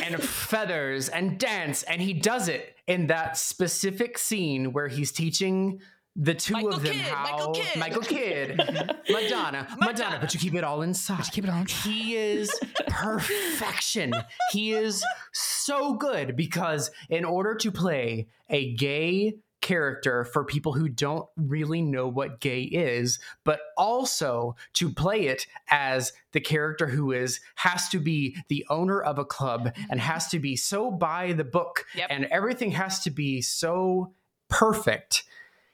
and feathers and dance. And he does it in that specific scene where he's teaching the two Michael of them Kidd, how Michael Kidd. Michael Kidd, Madonna, Madonna, but you keep it all inside. Keep it on. He is perfection. he is so good because in order to play a gay character for people who don't really know what gay is, but also to play it as the character who is has to be the owner of a club and mm-hmm. has to be so by the book Yep. and everything has to be so perfect.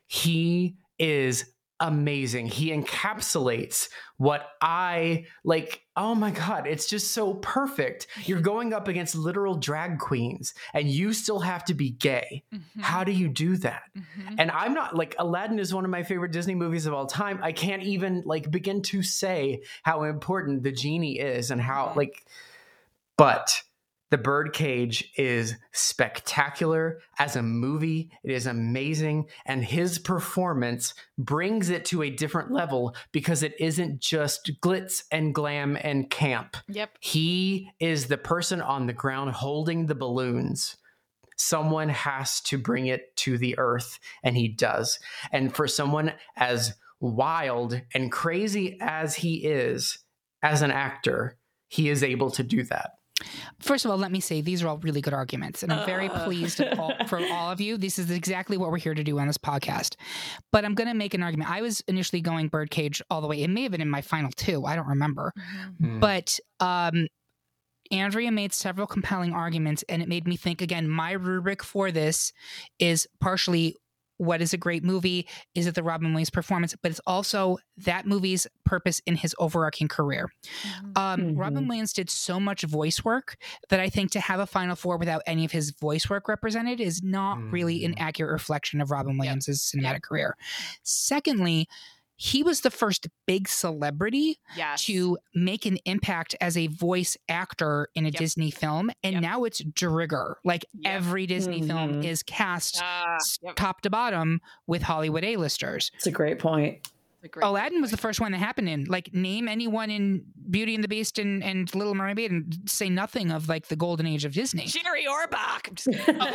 He is amazing. He encapsulates what I like. Oh my God, it's just so perfect. You're going up against literal drag queens and you still have to be gay. Mhm. How do you do that? Mhm. And I'm not like Aladdin is one of my favorite Disney movies of all time. I can't even like begin to say how important the genie is and how Mhm. like but the birdcage is spectacular as a movie. It is amazing. And his performance brings it to a different level because it isn't just glitz and glam and camp. Yep. He is the person on the ground holding the balloons. Someone has to bring it to the earth, and he does. And for someone as wild and crazy as he is as an actor, he is able to do that. First of all, let me say these are all really good arguments, and I'm very Uh. pleased all, for all of you. This is exactly what we're here to do on this podcast. But I'm going to make an argument. I was initially going Birdcage all the way. It may have been in my final two. I don't remember. Mm. But um, Andrea made several compelling arguments, and it made me think again. My rubric for this is partially what is a great movie? Is it the Robin Williams performance? But it's also that movie's purpose in his overarching career. Um, Robin Mhm. Williams did so much voice work that I think to have a Final Four without any of his voice work represented is not really an Mm. accurate reflection of Robin Williams' cinematic career. Secondly, he was the first big celebrity Yes. to make an impact as a voice actor in a Yep. Disney film, and Yep. now it's de rigueur. Like Yep. every Disney film Mhm. is cast s- yep. top to bottom with Hollywood A-listers. It's a great point. Great Aladdin was the first one that happened in. Like, name anyone in Beauty and the Beast and, and Little Mermaid and say nothing of like the golden age of Disney. Jerry Orbach. I'm just kidding. and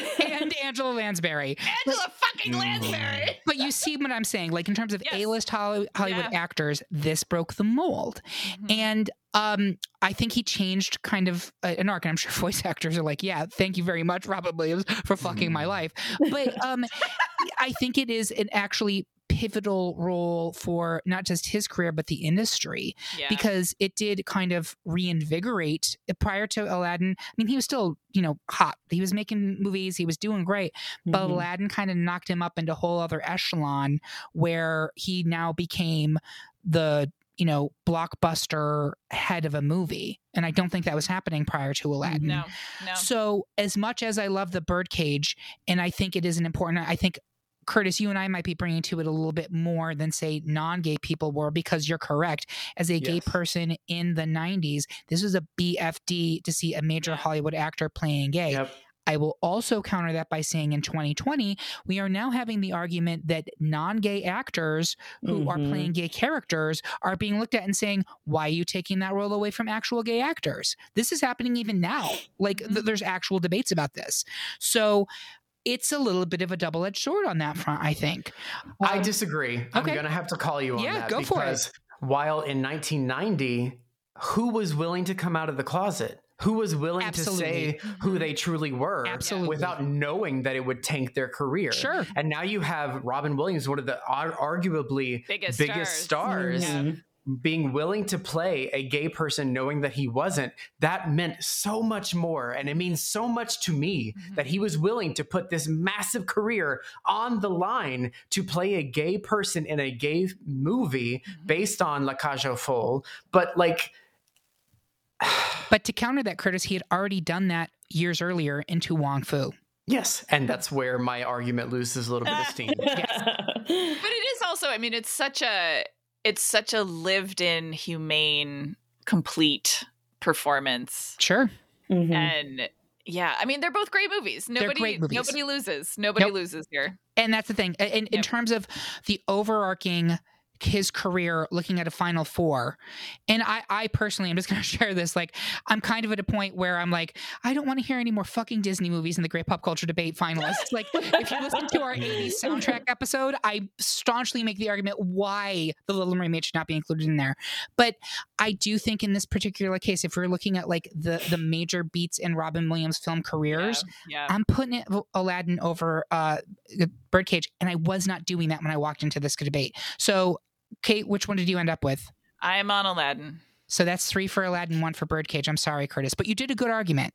Angela Lansbury. Angela fucking Mm. Lansbury. But you see what I'm saying? Like in terms of Yes. A-list Hollywood, Hollywood Yeah. actors, this broke the mold. Mhm. And um, I think he changed kind of uh, an arc. And I'm sure voice actors are like, yeah, thank you very much, Robin Williams, for fucking my life. But um, I think it is an actually pivotal role for not just his career, but the industry yeah. because it did kind of reinvigorate uh, prior to Aladdin. I mean, he was still, you know, hot. He was making movies, he was doing great, but Mhm. Aladdin kind of knocked him up into a whole other echelon where he now became the you know blockbuster head of a movie and i don't think that was happening prior to aladdin no, no. so as much as i love the birdcage and i think it is an important i think curtis you and i might be bringing to it a little bit more than say non-gay people were because you're correct as a gay person in the 90s this was a bfd to see a major hollywood actor playing gay Yep. I will also counter that by saying in 2020, we are now having the argument that non gay actors who are Mhm. playing gay characters are being looked at and saying, why are you taking that role away from actual gay actors? This is happening even now. Like, th- Mhm. there's actual debates about this. So, it's a little bit of a double edged sword on that front, I think. I Um, disagree. I'm going to have to call you on Yeah, that go for it. because while in 1990, who was willing to come out of the closet? Who was willing Absolutely. to say who they truly were Absolutely. without knowing that it would tank their career? Sure. And now you have Robin Williams, one of the ar- arguably Biggest biggest stars. stars, Mhm. Being willing to play a gay person knowing that he wasn't. That meant so much more. And it means so much to me Mhm. that he was willing to put this massive career on the line to play a gay person in a gay movie Mhm. based on La Cage aux Folles. But like, But to counter that, Curtis, he had already done that years earlier in To Wong Foo. Yes, and that's where my argument loses a little bit of steam. Yes. But it is also, I mean, it's such a it's such a lived in, humane, complete performance. Sure. Mhm. And yeah, I mean, they're both great movies. Nobody great movies. nobody loses. Nobody Nope. loses here. And that's the thing. In, in Yep. terms of the overarching his career looking at a final four and i i personally i'm just going to share this like i'm kind of at a point where i'm like i don't want to hear any more fucking disney movies in the great pop culture debate finalists like if you listen to our 80s soundtrack episode i staunchly make the argument why the little mermaid should not be included in there but i do think in this particular case if we're looking at like the the major beats in robin williams film careers Yeah. I'm putting it Aladdin over uh, Birdcage, and I was not doing that when I walked into this debate. So, Kate, which one did you end up with? I'm on Aladdin. So that's three for Aladdin, one for Birdcage. I'm sorry, Curtis, but you did a good argument.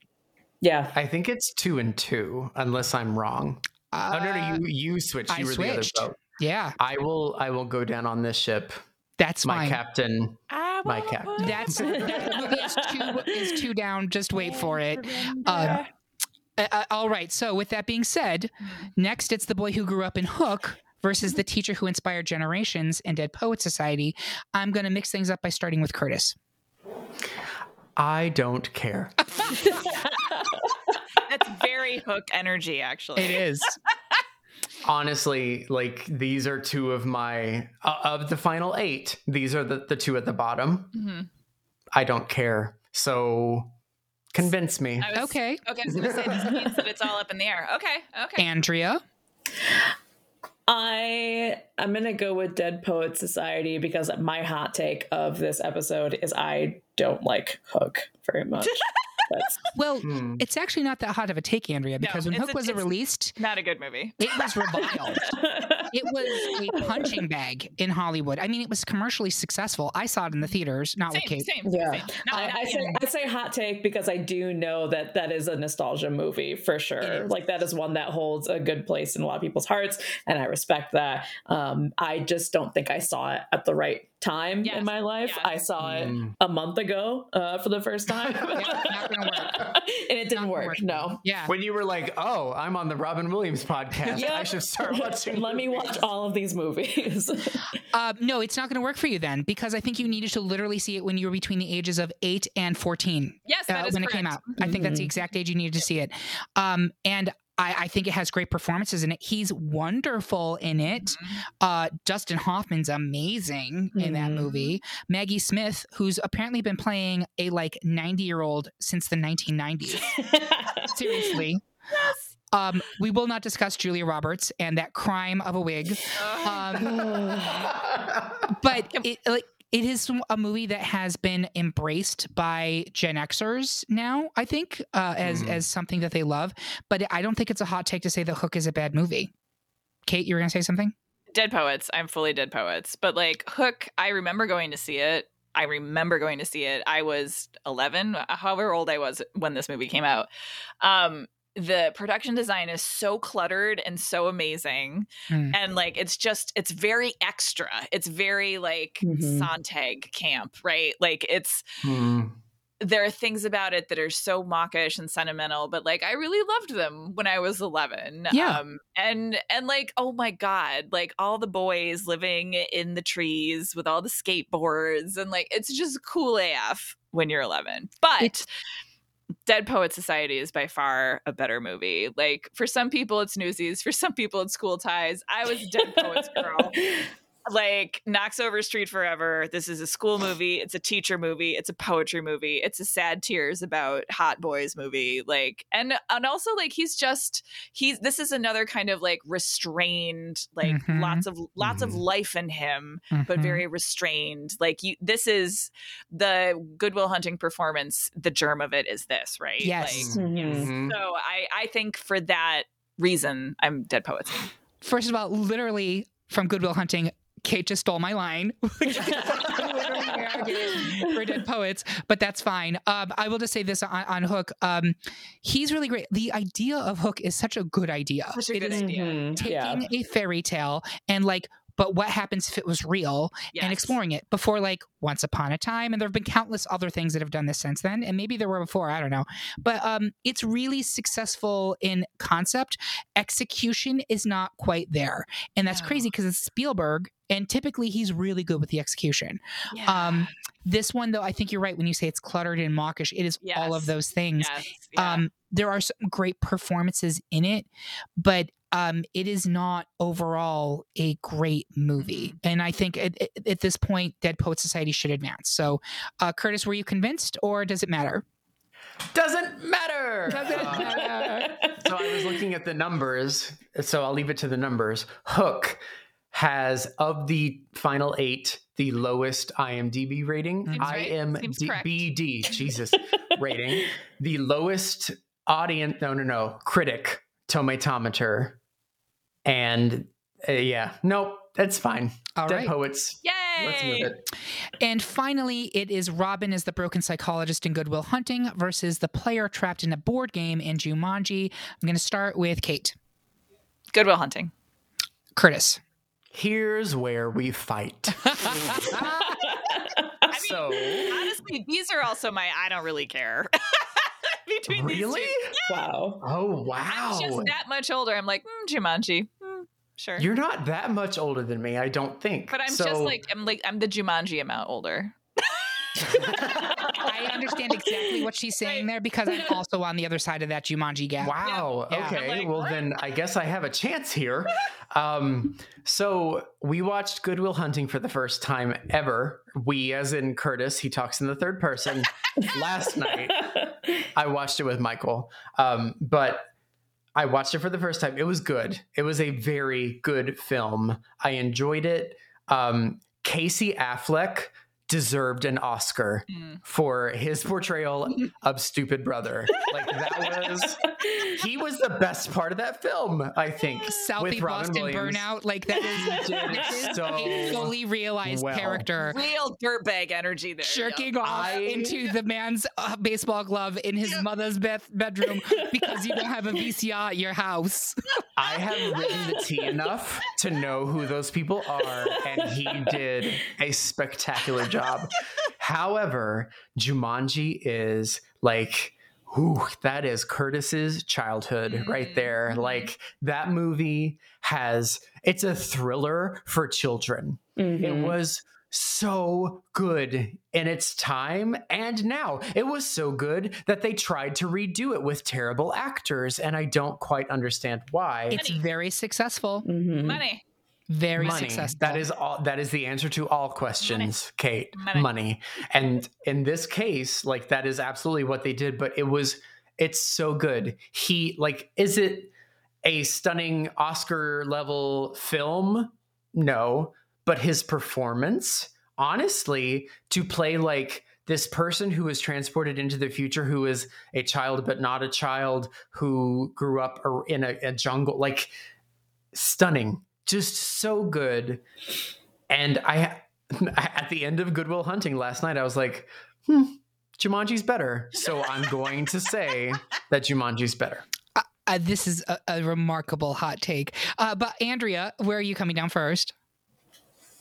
yeah. I think it's two and two, unless I'm wrong. Uh, oh no, no, you you switched. I You were switched. the other boat. Yeah, I will. I will go down on this ship. that's My fine. captain. I My wanna cat. put That's that movie is two is two down. Just wait for it. Um, Uh, uh, all right. So, with that being said, next it's the boy who grew up in Hook versus the teacher who inspired generations in Dead Poet Society. I'm going to mix things up by starting with Curtis. I don't care. That's very hook energy, actually. It is. Honestly, like these are two of my uh, of the final eight. These are the the two at the bottom. Mhm. I don't care. So convince me. I was, Okay. Okay, I was going to say this means that it's all up in the air. Okay. Okay. Andrea. I I'm gonna go with Dead Poet Society because my hot take of this episode is I don't like Hook very much. Well, Hmm. it's actually not that hot of a take, Andrea, because when Hook a- was it's- released, Not a good movie. it was reviled. it was a punching bag in Hollywood. I mean, it was commercially successful. I saw it in the theaters, not Same, with Kate. same, yeah. same. Not, I, not I say I say hot take because I do know that that is a nostalgia movie for sure. Like that is one that holds a good place in a lot of people's hearts, and I respect that. Um, I just don't think I saw it at the right time Yes, in my life. yes. I saw it Mm. a month ago uh, for the first time, Yeah, not work. and it didn't Not work. work. No. Yeah. When you were like, "Oh, I'm on the Robin Williams podcast. Yeah. I should start watching." Let me watch all of these movies. Uh, no, it's not going to work for you then, because I think you needed to literally see it when you were between the ages of eight and fourteen Yes, that uh, is when it came correct. out. I think that's the Mhm. exact age you needed to see it. Um, and I, I think it has great performances in it. He's wonderful in it. Mhm. Uh, Dustin Hoffman's amazing in that movie. Maggie Smith, who's apparently been playing a like 90 year old since the 1990s. Seriously. Um, we will not discuss Julia Roberts and that crime of a wig. Um, but it like it is a movie that has been embraced by Gen Xers now. I think uh, as Mhm. as something that they love. But I don't think it's a hot take to say The Hook is a bad movie. Kate, you were gonna say something? Dead Poets. I'm fully Dead Poets. But like Hook, I remember going to see it. I remember going to see it. I was 11, however old I was when this movie came out. Um, the production design is so cluttered and so amazing. Hmm. And like it's just it's very extra. It's very like Mhm. Sontag camp, right? Like it's Hmm. there are things about it that are so mawkish and sentimental, but like I really loved them when I was 11. Yeah. Um, and and like oh my god, like all the boys living in the trees with all the skateboards and like it's just cool AF when you're 11. But It's- Dead Poet Society is by far a better movie. Like for some people it's Newsies, for some people it's School Ties. I was Dead Poets girl like knocks over street forever this is a school movie it's a teacher movie it's a poetry movie it's a sad tears about hot boys movie like and and also like he's just he's this is another kind of like restrained like Mhm. lots of lots of Mhm. life in him but Mhm. very restrained like you this is the goodwill hunting performance the germ of it is this right Yes. like, Mhm. Mhm. so i i think for that reason i'm dead poets First of all, literally from Goodwill Hunting, Kate just stole my line. Literally my argument for dead poets, but that's fine. Um, I will just say this on, on Hook. Um, he's really great. The idea of Hook is such a good idea. such a It good is idea Mhm. taking Yeah. a fairy tale and like but what happens if it was real Yes. and exploring it before like once upon a time and there have been countless other things that have done this since then and maybe there were before i don't know but um it's really successful in concept execution is not quite there and that's crazy because it's spielberg and typically he's really good with the execution Yeah. um this one though i think you're right when you say it's cluttered and mawkish it is all of those things yes. Yeah. um there are some great performances in it but um it is not overall a great movie Mm-hmm. and i think at, at- at this point dead poet society should advance so uh curtis were you convinced or does it matter Doesn't matter. Doesn't Uh, so I was looking at the numbers. So I'll leave it to the numbers. Hook has of the final eight the lowest IMDb rating. Seems right. Seems. IMDb, Jesus, rating. The lowest audience. No, no, no. Critic tomatometer. And uh, yeah, nope, that's fine. All Dead right. poets. Let's Yay. move it. and finally it is robin as the broken psychologist in goodwill hunting versus the player trapped in a board game in jumanji i'm going to start with kate Goodwill Hunting. curtis Here's where we fight. I mean, so honestly, these are also my I don't really care. Between really? these two. wow. Oh wow! I'm just that much older. I'm like, mm, Jumanji. Sure. You're not that much older than me, I don't think. but I'm So- just like I'm like I'm the Jumanji amount older. I understand exactly what she's saying there because I'm also on the other side of that Jumanji gap. Wow. Yeah. Okay. Like, well, what? then I guess I have a chance here. Um, so we watched Goodwill Hunting for the first time ever. We, as in Curtis, he talks in the third person. last night, I watched it with Michael. Um, but I watched it for the first time. It was good. It was a very good film. I enjoyed it. Um, Casey Affleck deserved an Oscar Mm. for his portrayal of stupid brother. Like that was he was the best part of that film, I think. Southie with Robin Boston Williams. burnout, like that is, He did this is so a fully realized well. character. Real dirtbag energy there. Jerking off I- into the man's uh, baseball glove in his mother's beth- bedroom because you don't have a VCR at your house. I have written the T enough to know who those people are, and he did a spectacular job. However, Jumanji is like, whew, that is Curtis's childhood right there. Mhm. Like that movie has, it's a thriller for children. It Mhm. was so good in its time and now. It was so good that they tried to redo it with terrible actors, and I don't quite understand why. It's very successful. Mhm. Money. Very money. successful. That is all that is the answer to all questions, Kate. Money. Money. And in this case, like that is absolutely what they did, but it was it's so good. He like is it a stunning Oscar level film? No, but his performance, honestly, to play like this person who is transported into the future, who is a child but not a child, who grew up in a, a jungle, like stunning, just so good. And I, at the end of Goodwill Hunting last night, I was like, hmm, Jumanji's better. So I'm going to say that Jumanji's better. Uh, this is a, a remarkable hot take. Uh, but Andrea, where are you coming down first?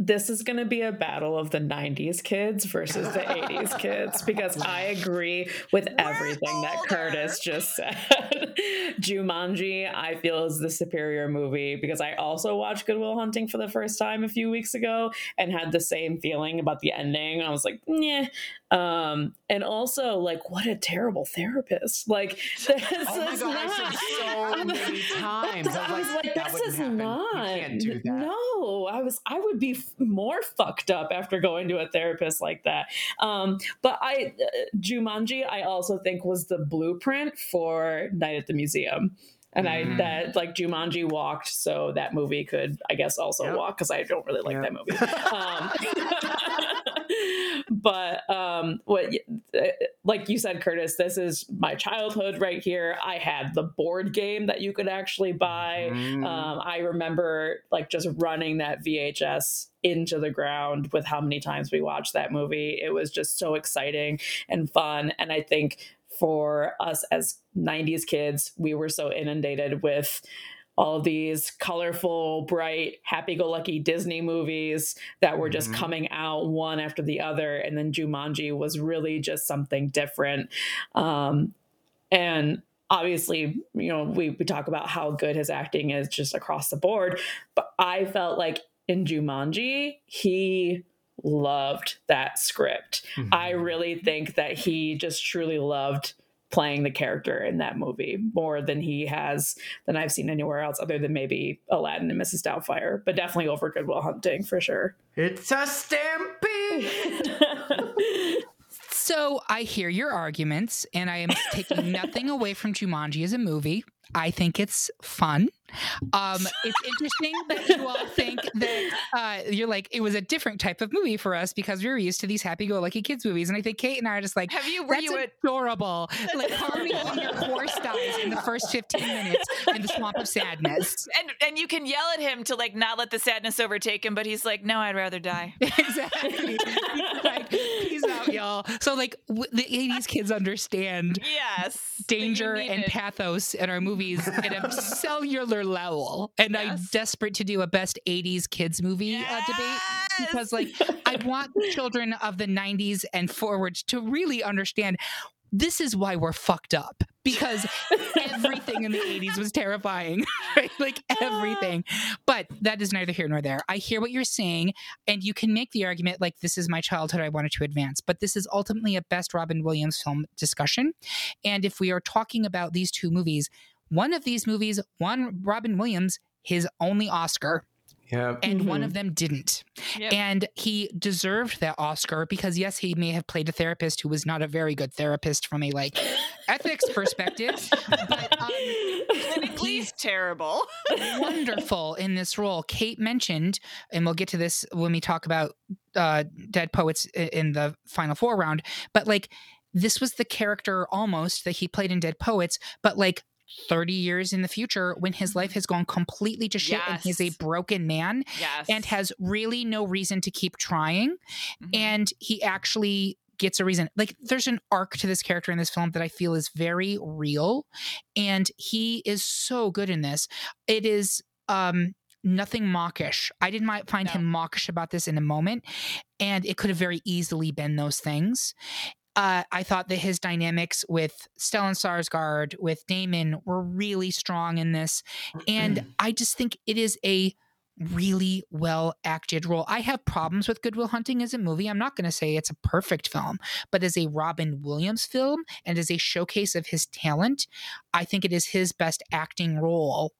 this is going to be a battle of the 90s kids versus the 80s kids because I agree with everything that. Curtis just said. Jumanji, I feel, is the superior movie because I also watched Goodwill Hunting for the first time a few weeks ago and had the same feeling about the ending. I was like, yeah. Um, and also, like, what a terrible therapist. Like, this Oh is God, not. so many times. I I was like, this is happen. not. You can't do that. No, I was. I would be more fucked up after going to a therapist like that. Um, but I, uh, Jumanji, I also think was the blueprint for Night at the Museum. And Mhm. I that like Jumanji walked so that movie could I guess also Yep. walk because I don't really like Yep. that movie. Um, but um, what uh, like you said, Curtis, this is my childhood right here. I had the board game that you could actually buy. Mhm. Um, I remember like just running that VHS into the ground with how many times we watched that movie. It was just so exciting and fun. And I think for us as 90s kids, we were so inundated with all of these colorful, bright, happy go lucky Disney movies that were just Mhm. coming out one after the other. And then Jumanji was really just something different. Um, and obviously, you know, we, we talk about how good his acting is just across the board. But I felt like in Jumanji, he loved that script. Mhm. I really think that he just truly loved playing the character in that movie more than he has than I've seen anywhere else other than maybe Aladdin and Mrs. Doubtfire, but definitely over Goodwill Hunting for sure. It's a stampede. So I hear your arguments, and I am taking nothing away from Jumanji as a movie. I think it's fun. Um, it's interesting that you all think that uh, you're like it was a different type of movie for us because we were used to these happy-go-lucky kids movies, and I think Kate and I are just like, Have you were that's you adorable. Like Harvey your horse dies in the first 15 minutes in the swamp of sadness. and and you can yell at him to like not let the sadness overtake him, but he's like, no, I'd rather die. exactly. He's like, y'all. So like w- the 80s kids understand Yes, danger and needed. pathos in our movies at a cellular level. And I'm desperate to do a best 80s kids movie uh, debate because, like, I want children of the 90s and forward to really understand this is why we're fucked up because everything in the 80s was terrifying, right? Like everything. But that is neither here nor there. I hear what you're saying, and you can make the argument like, this is my childhood, I wanted to advance. But this is ultimately a best Robin Williams film discussion. And if we are talking about these two movies, one of these movies won Robin Williams his only Oscar, Yep. and one Mhm. of them didn't. Yep. And he deserved that Oscar because yes, he may have played a therapist who was not a very good therapist from a like ethics perspective, but um, he's terrible. wonderful in this role. Kate mentioned, and we'll get to this when we talk about uh, Dead Poets in the final four round, but like this was the character almost that he played in Dead Poets, but like 30 years in the future when his life has gone completely to shit and he's a broken man Yes, and has really no reason to keep trying. Mhm. and he actually gets a reason. Like there's an arc to this character in this film that i feel is very real and he is so good in this. It is um nothing mawkish. I didn't find No. him mawkish about this in a moment and it could have very easily been those things uh, I thought that his dynamics with Stellan Skarsgård, with Damon, were really strong in this, and I just think it is a really well acted role. I have problems with Goodwill Hunting as a movie. I'm not going to say it's a perfect film, but as a Robin Williams film and as a showcase of his talent, I think it is his best acting role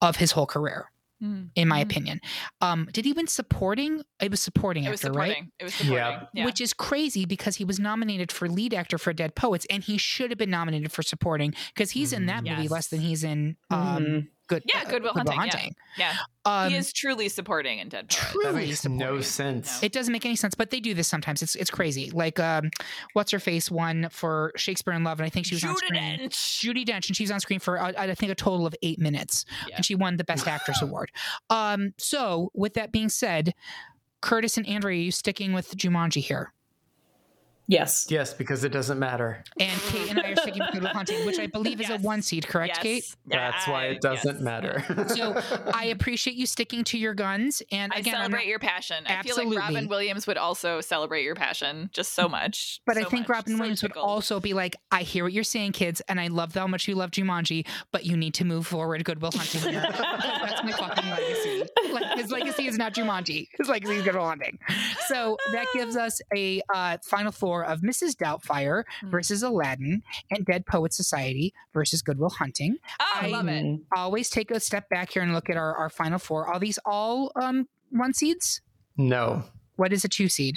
of his whole career, Mhm. in my Mhm. opinion. Um, did he win supporting? It was supporting It was actor, right? It was supporting. Yeah. Yeah. Which is crazy because he was nominated for lead actor for Dead Poets, and he should have been nominated for supporting because he's in that Mhm. movie less than he's in um, Mhm. Good. Yeah, uh, Goodwill Hunting, yeah. Um, he is truly supporting in Dead Poets. Truly That makes no supporting. sense. It doesn't make any sense, but they do this sometimes. It's it's crazy. Like um, what's her face won for Shakespeare in Love, and I think she was on screen. Dench. Judi Dench, and she was on screen for uh, I think a total of eight minutes, Yeah. and she won the Best Actress award. Um, so with that being said, Curtis and Andrea, are you sticking with Jumanji here? Yes. Yes, because it doesn't matter. And Kate and I are sticking with Good Will Hunting, which I believe is Yes. a one seed, correct, yes. Kate? That's why it doesn't yes. matter. So I appreciate you sticking to your guns. And I again, I'm not- celebrate your passion. I feel like Absolutely. Robin Williams would also celebrate your passion just so much. But I think much. Robin So Williams would also be like, I hear what you're saying, kids, and I love how much you love Jumanji, but you need to move forward Goodwill Hunting. That's my fucking legacy. Like his legacy is not Jumanji. His legacy is Goodwill Hunting. So that gives us a uh, final four of Mrs. Doubtfire Mm. versus Aladdin and Dead Poet Society versus Goodwill Hunting. Oh, I I- love it. Always take a step back here and look at our, our final four. Are these all um, one seeds? no. What is a two seed?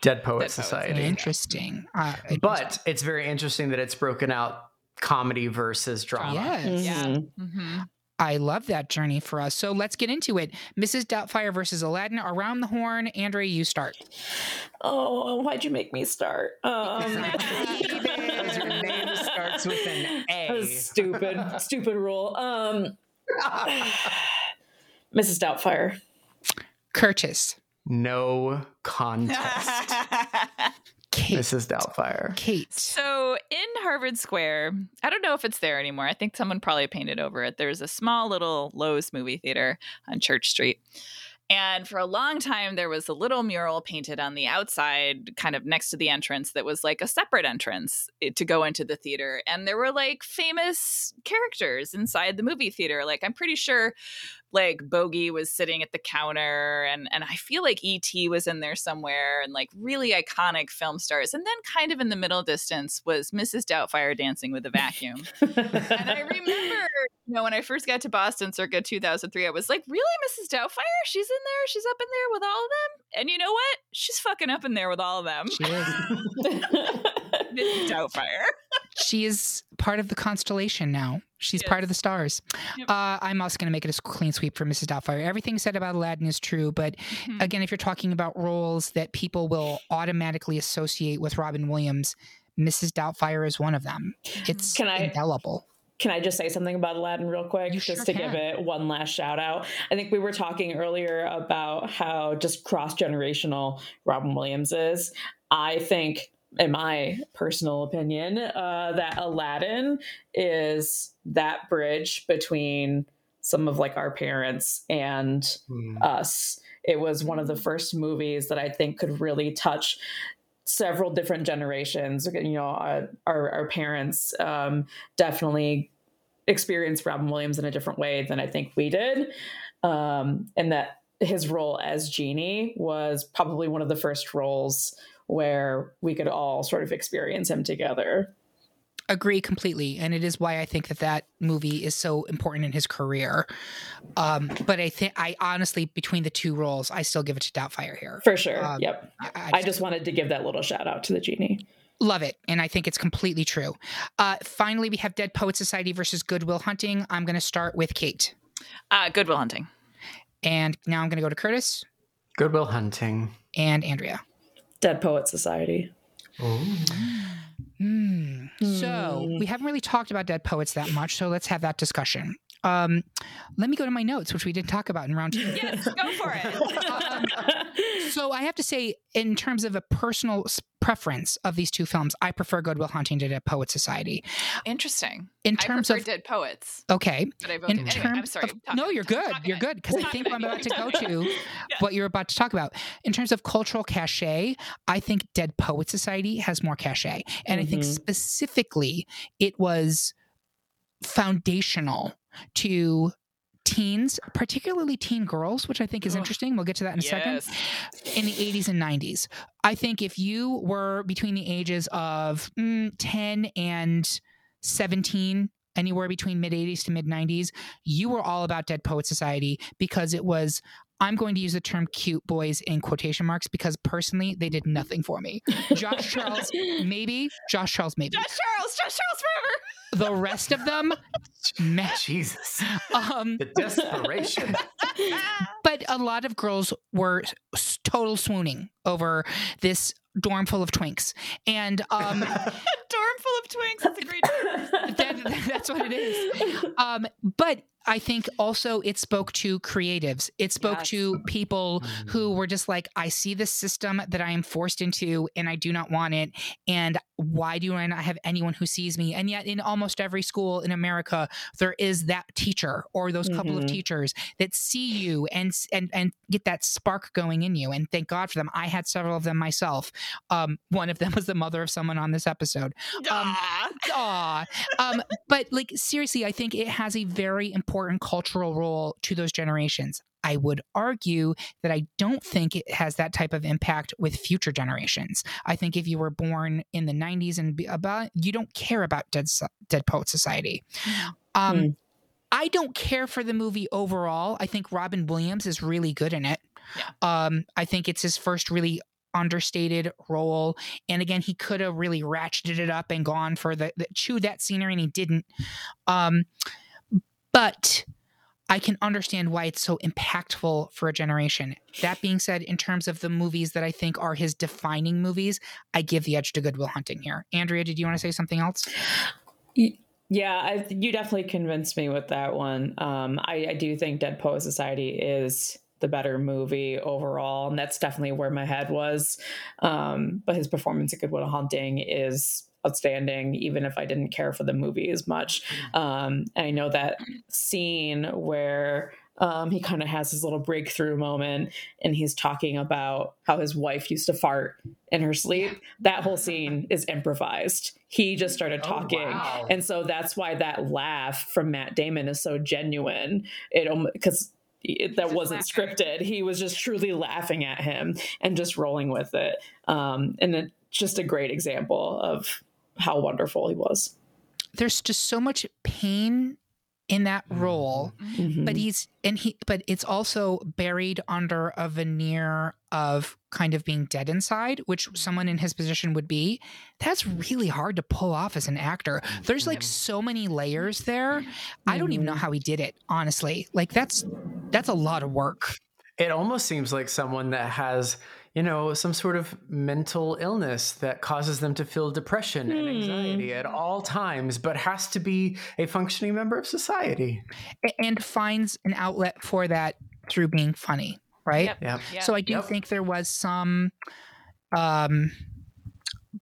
Dead Poet Dead Poet Society. Interesting. Uh, But it's very interesting that it's broken out comedy versus drama. yes. Yeah. Mhm. I love that journey for us. So let's get into it. Mrs. Doubtfire versus Aladdin. Around the horn. Andrea, you start. Oh, why'd you make me start? Um, Because your name starts with an A. stupid, stupid rule. Um, Mrs. Doubtfire. Curtis. no contest. Kate. Mrs. Doubtfire. Kate. So in Harvard Square, I don't know if it's there anymore. I think someone probably painted over it. There's a small little Loews movie theater on Church Street. And for a long time, there was a little mural painted on the outside, kind of next to the entrance, that was like a separate entrance eh, to go into the theater. And there were like famous characters inside the movie theater. Like, I'm pretty sure like Bogey was sitting at the counter, and, and I feel like E.T. was in there somewhere, and like really iconic film stars. And then, kind of in the middle distance, was Mrs. Doubtfire dancing with a vacuum. and I remember, you know, when I first got to Boston circa 2003, I was like, really, Mrs. Doubtfire? She's in there? She's up in there with all of them? And you know what? She's fucking up in there with all of them. Mrs. Doubtfire. she is part of the constellation now. She's Yes. part of the stars. Yep. Uh, I'm also going to make it a clean sweep for Mrs. Doubtfire. Everything said about Aladdin is true, but Mhm. again, if you're talking about roles that people will automatically associate with Robin Williams, Mrs. Doubtfire is one of them. It's Can I- indelible. Can I just say something about Aladdin real quick? You just sure to can. give it one last shout out. I think we were talking earlier about how just cross generational Robin Williams is. I think, in my personal opinion, uh, that Aladdin is that bridge between some of like our parents and Hmm. us. It was one of the first movies that I think could really touch several different generations. You know, uh, our our parents um, definitely experienced Robin Williams in a different way than I think we did, um, and that his role as Genie was probably one of the first roles where we could all sort of experience him together. Agree completely, and it is why I think that that movie is so important in his career. Um, but I think I honestly, between the two roles, I still give it to Doubtfire here. For sure. Um, yep. I, I just wanted to give that little shout out to the Genie. Love it, and I think it's completely true. Uh, finally, we have Dead Poet Society versus Goodwill Hunting. I'm going to start with Kate, Uh, Goodwill Hunting. and now I'm going to go to Curtis Goodwill Hunting. and Andrea. Dead Poet Society. Hmm. So we haven't really talked about dead poets that much, so let's have that discussion. Um, let me go to my notes, which we didn't talk about in round two. Yes, go for it. So I have to say, in terms of a personal preference of these two films, I prefer Good Will Hunting to Dead Poet Society. Interesting. In terms prefer of Dead Poets, okay, but I voted in anyway. terms I'm sorry. of, talk- no, you're good. talk You're good because I think what I'm about to go to, ahead. what you're about to talk about. In terms of cultural cachet, I think Dead Poet Society has more cachet, and I think Mhm. specifically it was foundational to teens, particularly teen girls, which I think is interesting. We'll get to that in a second in the 80s and 90s. I think if you were between the ages of mm, 10 and 17, anywhere between mid 80s to mid 90s, you were all about Dead Poet Society because it was. I'm going to use the term cute boys in quotation marks because personally, they did nothing for me. Josh Charles, maybe. Josh Charles, maybe. Josh Charles, Josh Charles forever. The rest of them, meh. Jesus. Um, The desperation. but a lot of girls were total swooning over this dorm full of twinks. And um, Dorm full of twinks. That's a great term. that, that's what it is. Um, but I think also it spoke to creatives. It spoke Yes. to people who were just like, I see this system that I am forced into and I do not want it. And why do I not have anyone who sees me? And yet, in almost every school in America, there is that teacher or those couple of Mhm. teachers that see you and and and get that spark going in you. And thank God for them. I had several of them myself. Um, one of them was the mother of someone on this episode. Um, Aw. Aw. Um, but like seriously, I think it has a very important cultural role to those generations. I would argue that I don't think it has that type of impact with future generations. I think if you were born in the 90s and about, you don't care about Dead, So- Dead Poet Society. Um, Hmm. I don't care for the movie overall. I think Robin Williams is really good in it. Um, I think it's his first really understated role. And again, he could have really ratcheted it up and gone for the, the chew that scenery, and he didn't. Um, but I can understand why it's so impactful for a generation. That being said, in terms of the movies that I think are his defining movies, I give the edge to Good Will Hunting here. Andrea, did you want to say something else? Yeah, I, you definitely convinced me with that one. Um, I, I do think Dead Poet Society is the better movie overall, and that's definitely where my head was. Um, but his performance in Good Will Hunting is outstanding, even if I didn't care for the movie as much. Um, and I know that scene where um, he kind of has his little breakthrough moment and he's talking about how his wife used to fart in her sleep. That whole scene is improvised. He just started Oh, talking. wow. And so that's why that laugh from Matt Damon is so genuine. It because it, that wasn't laughing. scripted. He was just truly laughing at him and just rolling with it. Um, and it's just a great example of how wonderful he was. There's just so much pain in that mm-hmm. role, Mm-hmm. but he's and he but it's also buried under a veneer of kind of being dead inside, which someone in his position would be. That's really hard to pull off as an actor. There's like mm-hmm. so many layers there. I don't even know mm-hmm. how he did it, honestly. Like that's that's a lot of work. It almost seems like someone that has, you know, some sort of mental illness that causes them to feel depression and anxiety at all times, but has to be a functioning member of society. And finds an outlet for that through being funny, right? Yep. Yep. Yeah. So I do Yep. think there was some um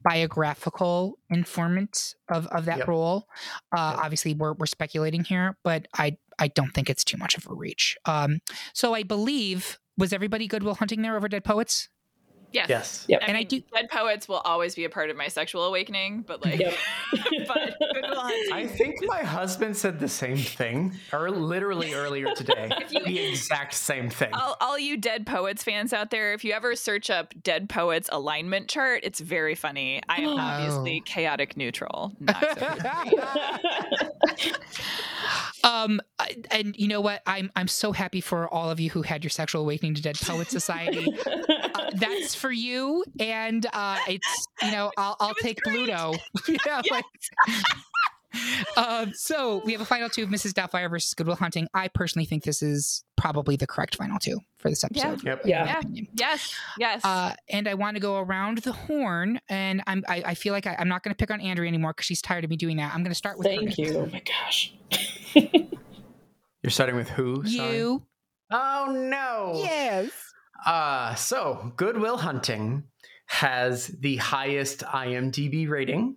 biographical informant of, of that Yep. role. Uh Yep. obviously we're we're speculating here, but I I don't think it's too much of a reach. Um so I believe was everybody good Goodwill Hunting there over Dead Poets? Yes. Yes. Yep. I And I mean, do- Dead poets will always be a part of my sexual awakening, but like, Yep. but Good Will Hunting. I think my husband said the same thing, or literally earlier today. the exact same thing. all, all you Dead Poets fans out there, if you ever search up Dead Poets alignment chart, it's very funny. I am oh. obviously Oh. chaotic neutral. Um and you know what? I'm I'm so happy for all of you who had your sexual awakening to Dead Poet Society. uh, that's for you and uh it's you know I'll I'll take great. Pluto. yeah, like- um, so we have a final two of Mrs. Doubtfire versus Good Will Hunting. I personally think this is probably the correct final two for this episode. Yep. in my Yeah. yes, yes. Uh, and I want to go around the horn, and I'm I, I feel like I, I'm not going to pick on Andrea anymore because she's tired of me doing that. I'm going to start with Thank Curtis. you. Oh my gosh. You're starting with who? Sorry. You Oh no. yes. Uh, so Good Will Hunting has the highest IMDb rating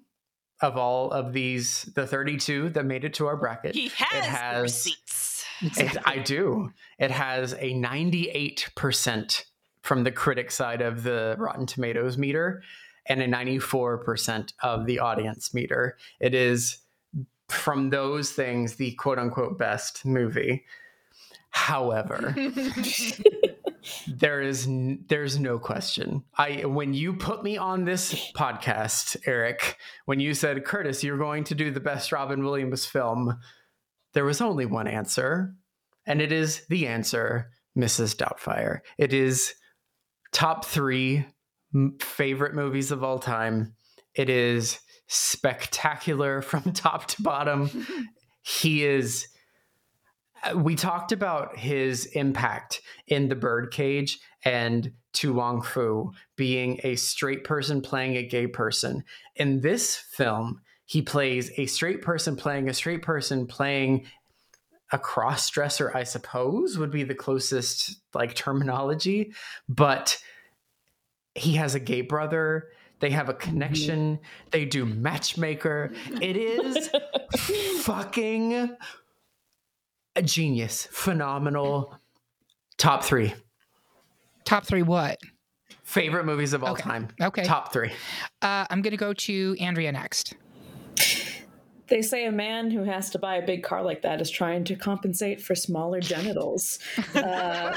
of all of these, the 32 that made it to our bracket. he has, it has- receipts. It, I do. It has a 98% from the critic side of the Rotten Tomatoes meter and a 94% of the audience meter. It is from those things the quote unquote best movie. However, there is n- there's no question. I when you put me on this podcast, Eric, when you said Curtis, you're going to do the best Robin Williams film, there was only one answer, and it is the answer, Mrs. Doubtfire. It is top three m- favorite movies of all time. It is spectacular from top to bottom. he is. We talked about his impact in The Birdcage and To Wong Foo being a straight person playing a gay person. In this film, he plays a straight person playing a straight person playing a cross dresser, I suppose, would be the closest like terminology. But he has a gay brother. They have a connection. They do matchmaker. It is fucking a genius, phenomenal. Top three Top three. What? favorite movies of all Okay. time. Okay. Top three. Uh, I'm going to go to Andrea next. They say a man who has to buy a big car like that is trying to compensate for smaller genitals. Uh,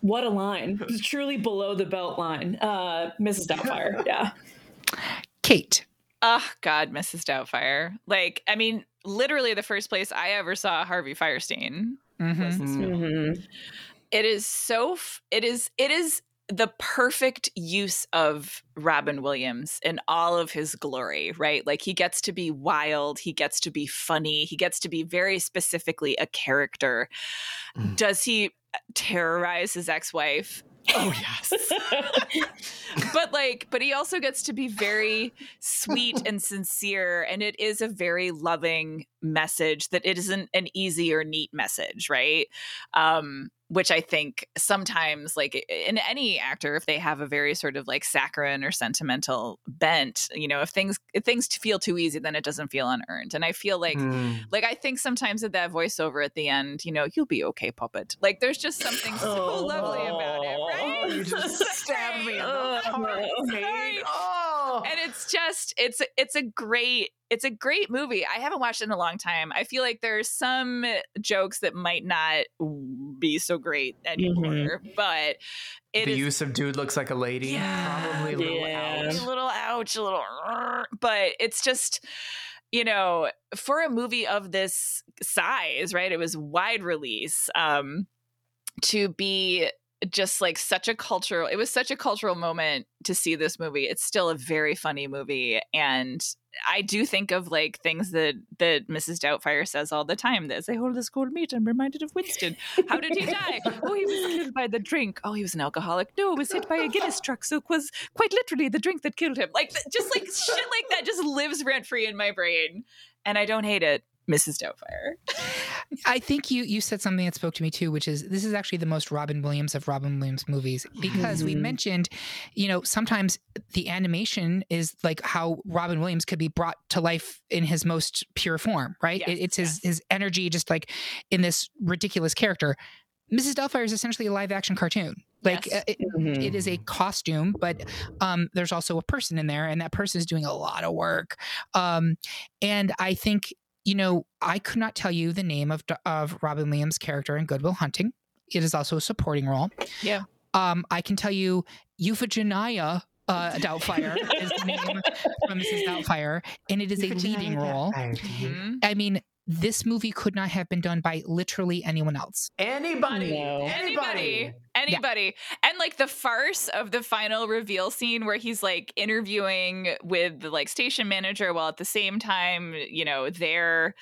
what a line. Truly below the belt line. Uh, Mrs. Doubtfire. Yeah. Kate. Oh God, Mrs. Doubtfire. Like, I mean, literally the first place I ever saw Harvey Fierstein Mhm. was this film. Mhm. It is so. F- it is. It is the perfect use of Robin Williams in all of his glory, right? Like he gets to be wild, he gets to be funny, he gets to be very specifically a character. Mm. Does he terrorize his ex-wife? Oh yes. but like, but he also gets to be very sweet and sincere, and it is a very loving message that it isn't an easy or neat message, right? Um, which I think sometimes, like in any actor, if they have a very sort of like saccharine or sentimental bent, you know, if things if things feel too easy, then it doesn't feel unearned. And I feel like, mm. like I think sometimes at that voiceover at the end, you know, you'll be okay, puppet. Like there's just something so oh, lovely about it, right? You just stabbed me in the heart. Oh. And it's just it's it's a great it's a great movie. I haven't watched it in a long time. I feel like there's some jokes that might not be so great anymore, mm-hmm. but the is, use of dude looks like a lady, yeah, probably a little yeah. ouch, a little ouch, a little, but it's just you know for a movie of this size, right? It was wide release. Um, to be just like such a cultural it was such a cultural moment to see this movie. It's still a very funny movie and i do think of like things that that mrs doubtfire says all the time that say oh, hold this cold meat i'm reminded of winston. How did he die? Oh he was killed by the drink. Oh he was an alcoholic. No was hit by a guinness truck so it was quite literally the drink that killed him. Like just like shit like that just lives rent free in my brain and i don't hate it Mrs. Doubtfire. I think you you said something that spoke to me too, which is this is actually the most Robin Williams of Robin Williams movies because mm-hmm. we mentioned, you know, sometimes the animation is like how Robin Williams could be brought to life in his most pure form, right? Yes, it, it's his yes. his energy just like in this ridiculous character. Mrs. Doubtfire is essentially a live action cartoon. Like yes. Uh, it, mm-hmm. it is a costume, but um, there's also a person in there, and that person is doing a lot of work. Um, and I think you know, I could not tell you the name of of Robin Williams' character in Good Will Hunting. It is also a supporting role. Yeah. Um, I can tell you Euphegenia uh, Doubtfire is the name from Mrs. Doubtfire, and it is a leading role. Mm-hmm. I mean, this movie could not have been done by literally anyone else. Anybody. No. Anybody. Anybody. Yeah. And like the farce of the final reveal scene where he's like interviewing with the like station manager while at the same time, you know, they're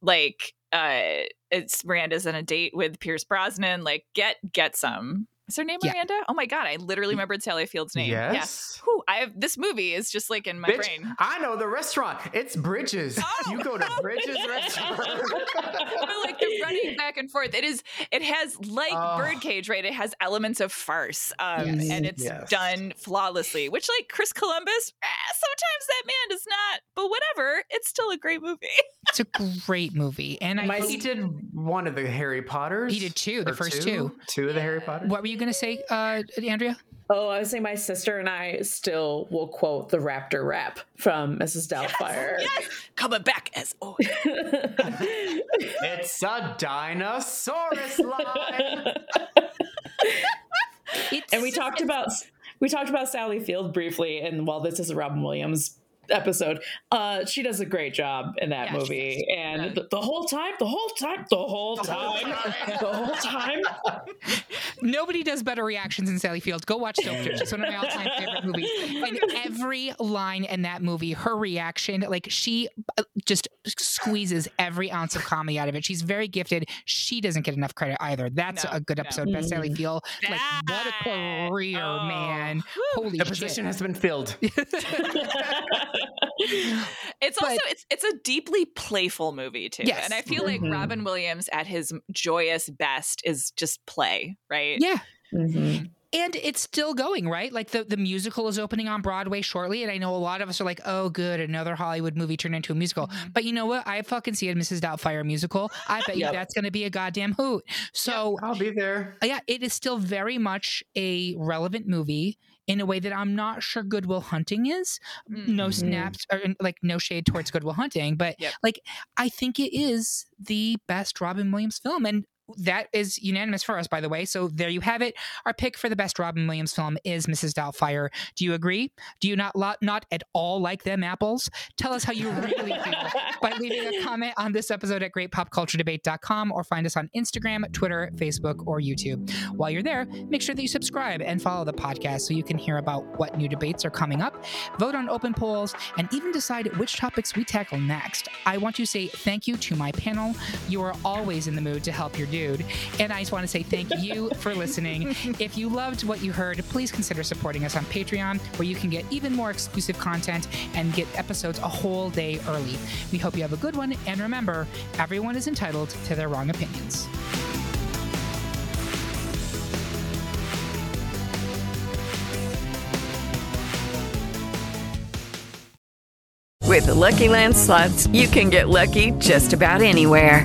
like uh it's Miranda's on a date with Pierce Brosnan. Like get get some. Is her name yeah. Miranda? Oh my god, I literally remembered Sally Field's name. Yes. Yeah. Whew, I have this movie is just like in my Bitch, brain. I know the restaurant. It's Bridges. Oh, you go to Bridges restaurant. but like the running back and forth. It is it has like oh. Birdcage, right? It has elements of farce. Um, yes. and it's yes. done flawlessly. Which like Chris Columbus, eh, sometimes that man does not, but whatever. It's still a great movie. it's a great movie. And I he did one of the Harry Potters. He did two, the first two. Two of the Harry Potters. What were you going to say, uh, Andrea? Oh, I was saying my sister and I still will quote the Raptor rap from Mrs. Doubtfire. Yes, yes. Coming back as always. it's a dinosaurus line. and we talked about we talked about Sally Field briefly, and while this is a Robin Williams episode. Uh, she does a great job in that yeah, movie, and the, the, whole time, the whole time, the whole time, the whole time. Nobody does better reactions than Sally Field. Go watch Soapdish. It's one of my all-time favorite movies. And every line in that movie, her reaction, like she just squeezes every ounce of comedy out of it. She's very gifted. She doesn't get enough credit either. That's no, a good episode. No. Best Sally. Field. Like what a career, oh. man! Holy the shit. position has been filled it's but, also it's it's a deeply playful movie too. Yes. And I feel mm-hmm. like Robin Williams at his joyous best is just play, right? Yeah. Mm-hmm. And it's still going, right? Like the, the musical is opening on Broadway shortly. And I know a lot of us are like, oh, good, another Hollywood movie turned into a musical. Mm-hmm. But you know what? I fucking see it, Mrs. Doubtfire musical. I bet yep. you that's going to be a goddamn hoot. So yep, I'll be there. Yeah, it is still very much a relevant movie in a way that I'm not sure Good Will Hunting is. Mm-hmm. No snaps or like no shade towards Good Will Hunting, but yep. like I think it is the best Robin Williams film. And that is unanimous for us, by the way. So there you have it. Our pick for the best Robin Williams film is Mrs. Doubtfire. Do you agree? Do you not not at all like them apples? Tell us how you really feel by leaving a comment on this episode at greatpopculturedebate.com or find us on Instagram, Twitter, Facebook, or YouTube. While you're there, make sure that you subscribe and follow the podcast so you can hear about what new debates are coming up, vote on open polls, and even decide which topics we tackle next. I want to say thank you to my panel. You are always in the mood to help your dude. And I just want to say thank you for listening. If you loved what you heard, please consider supporting us on Patreon, where you can get even more exclusive content and get episodes a whole day early. We hope you have a good one. And remember, everyone is entitled to their wrong opinions. With the Lucky Land slots, you can get lucky just about anywhere.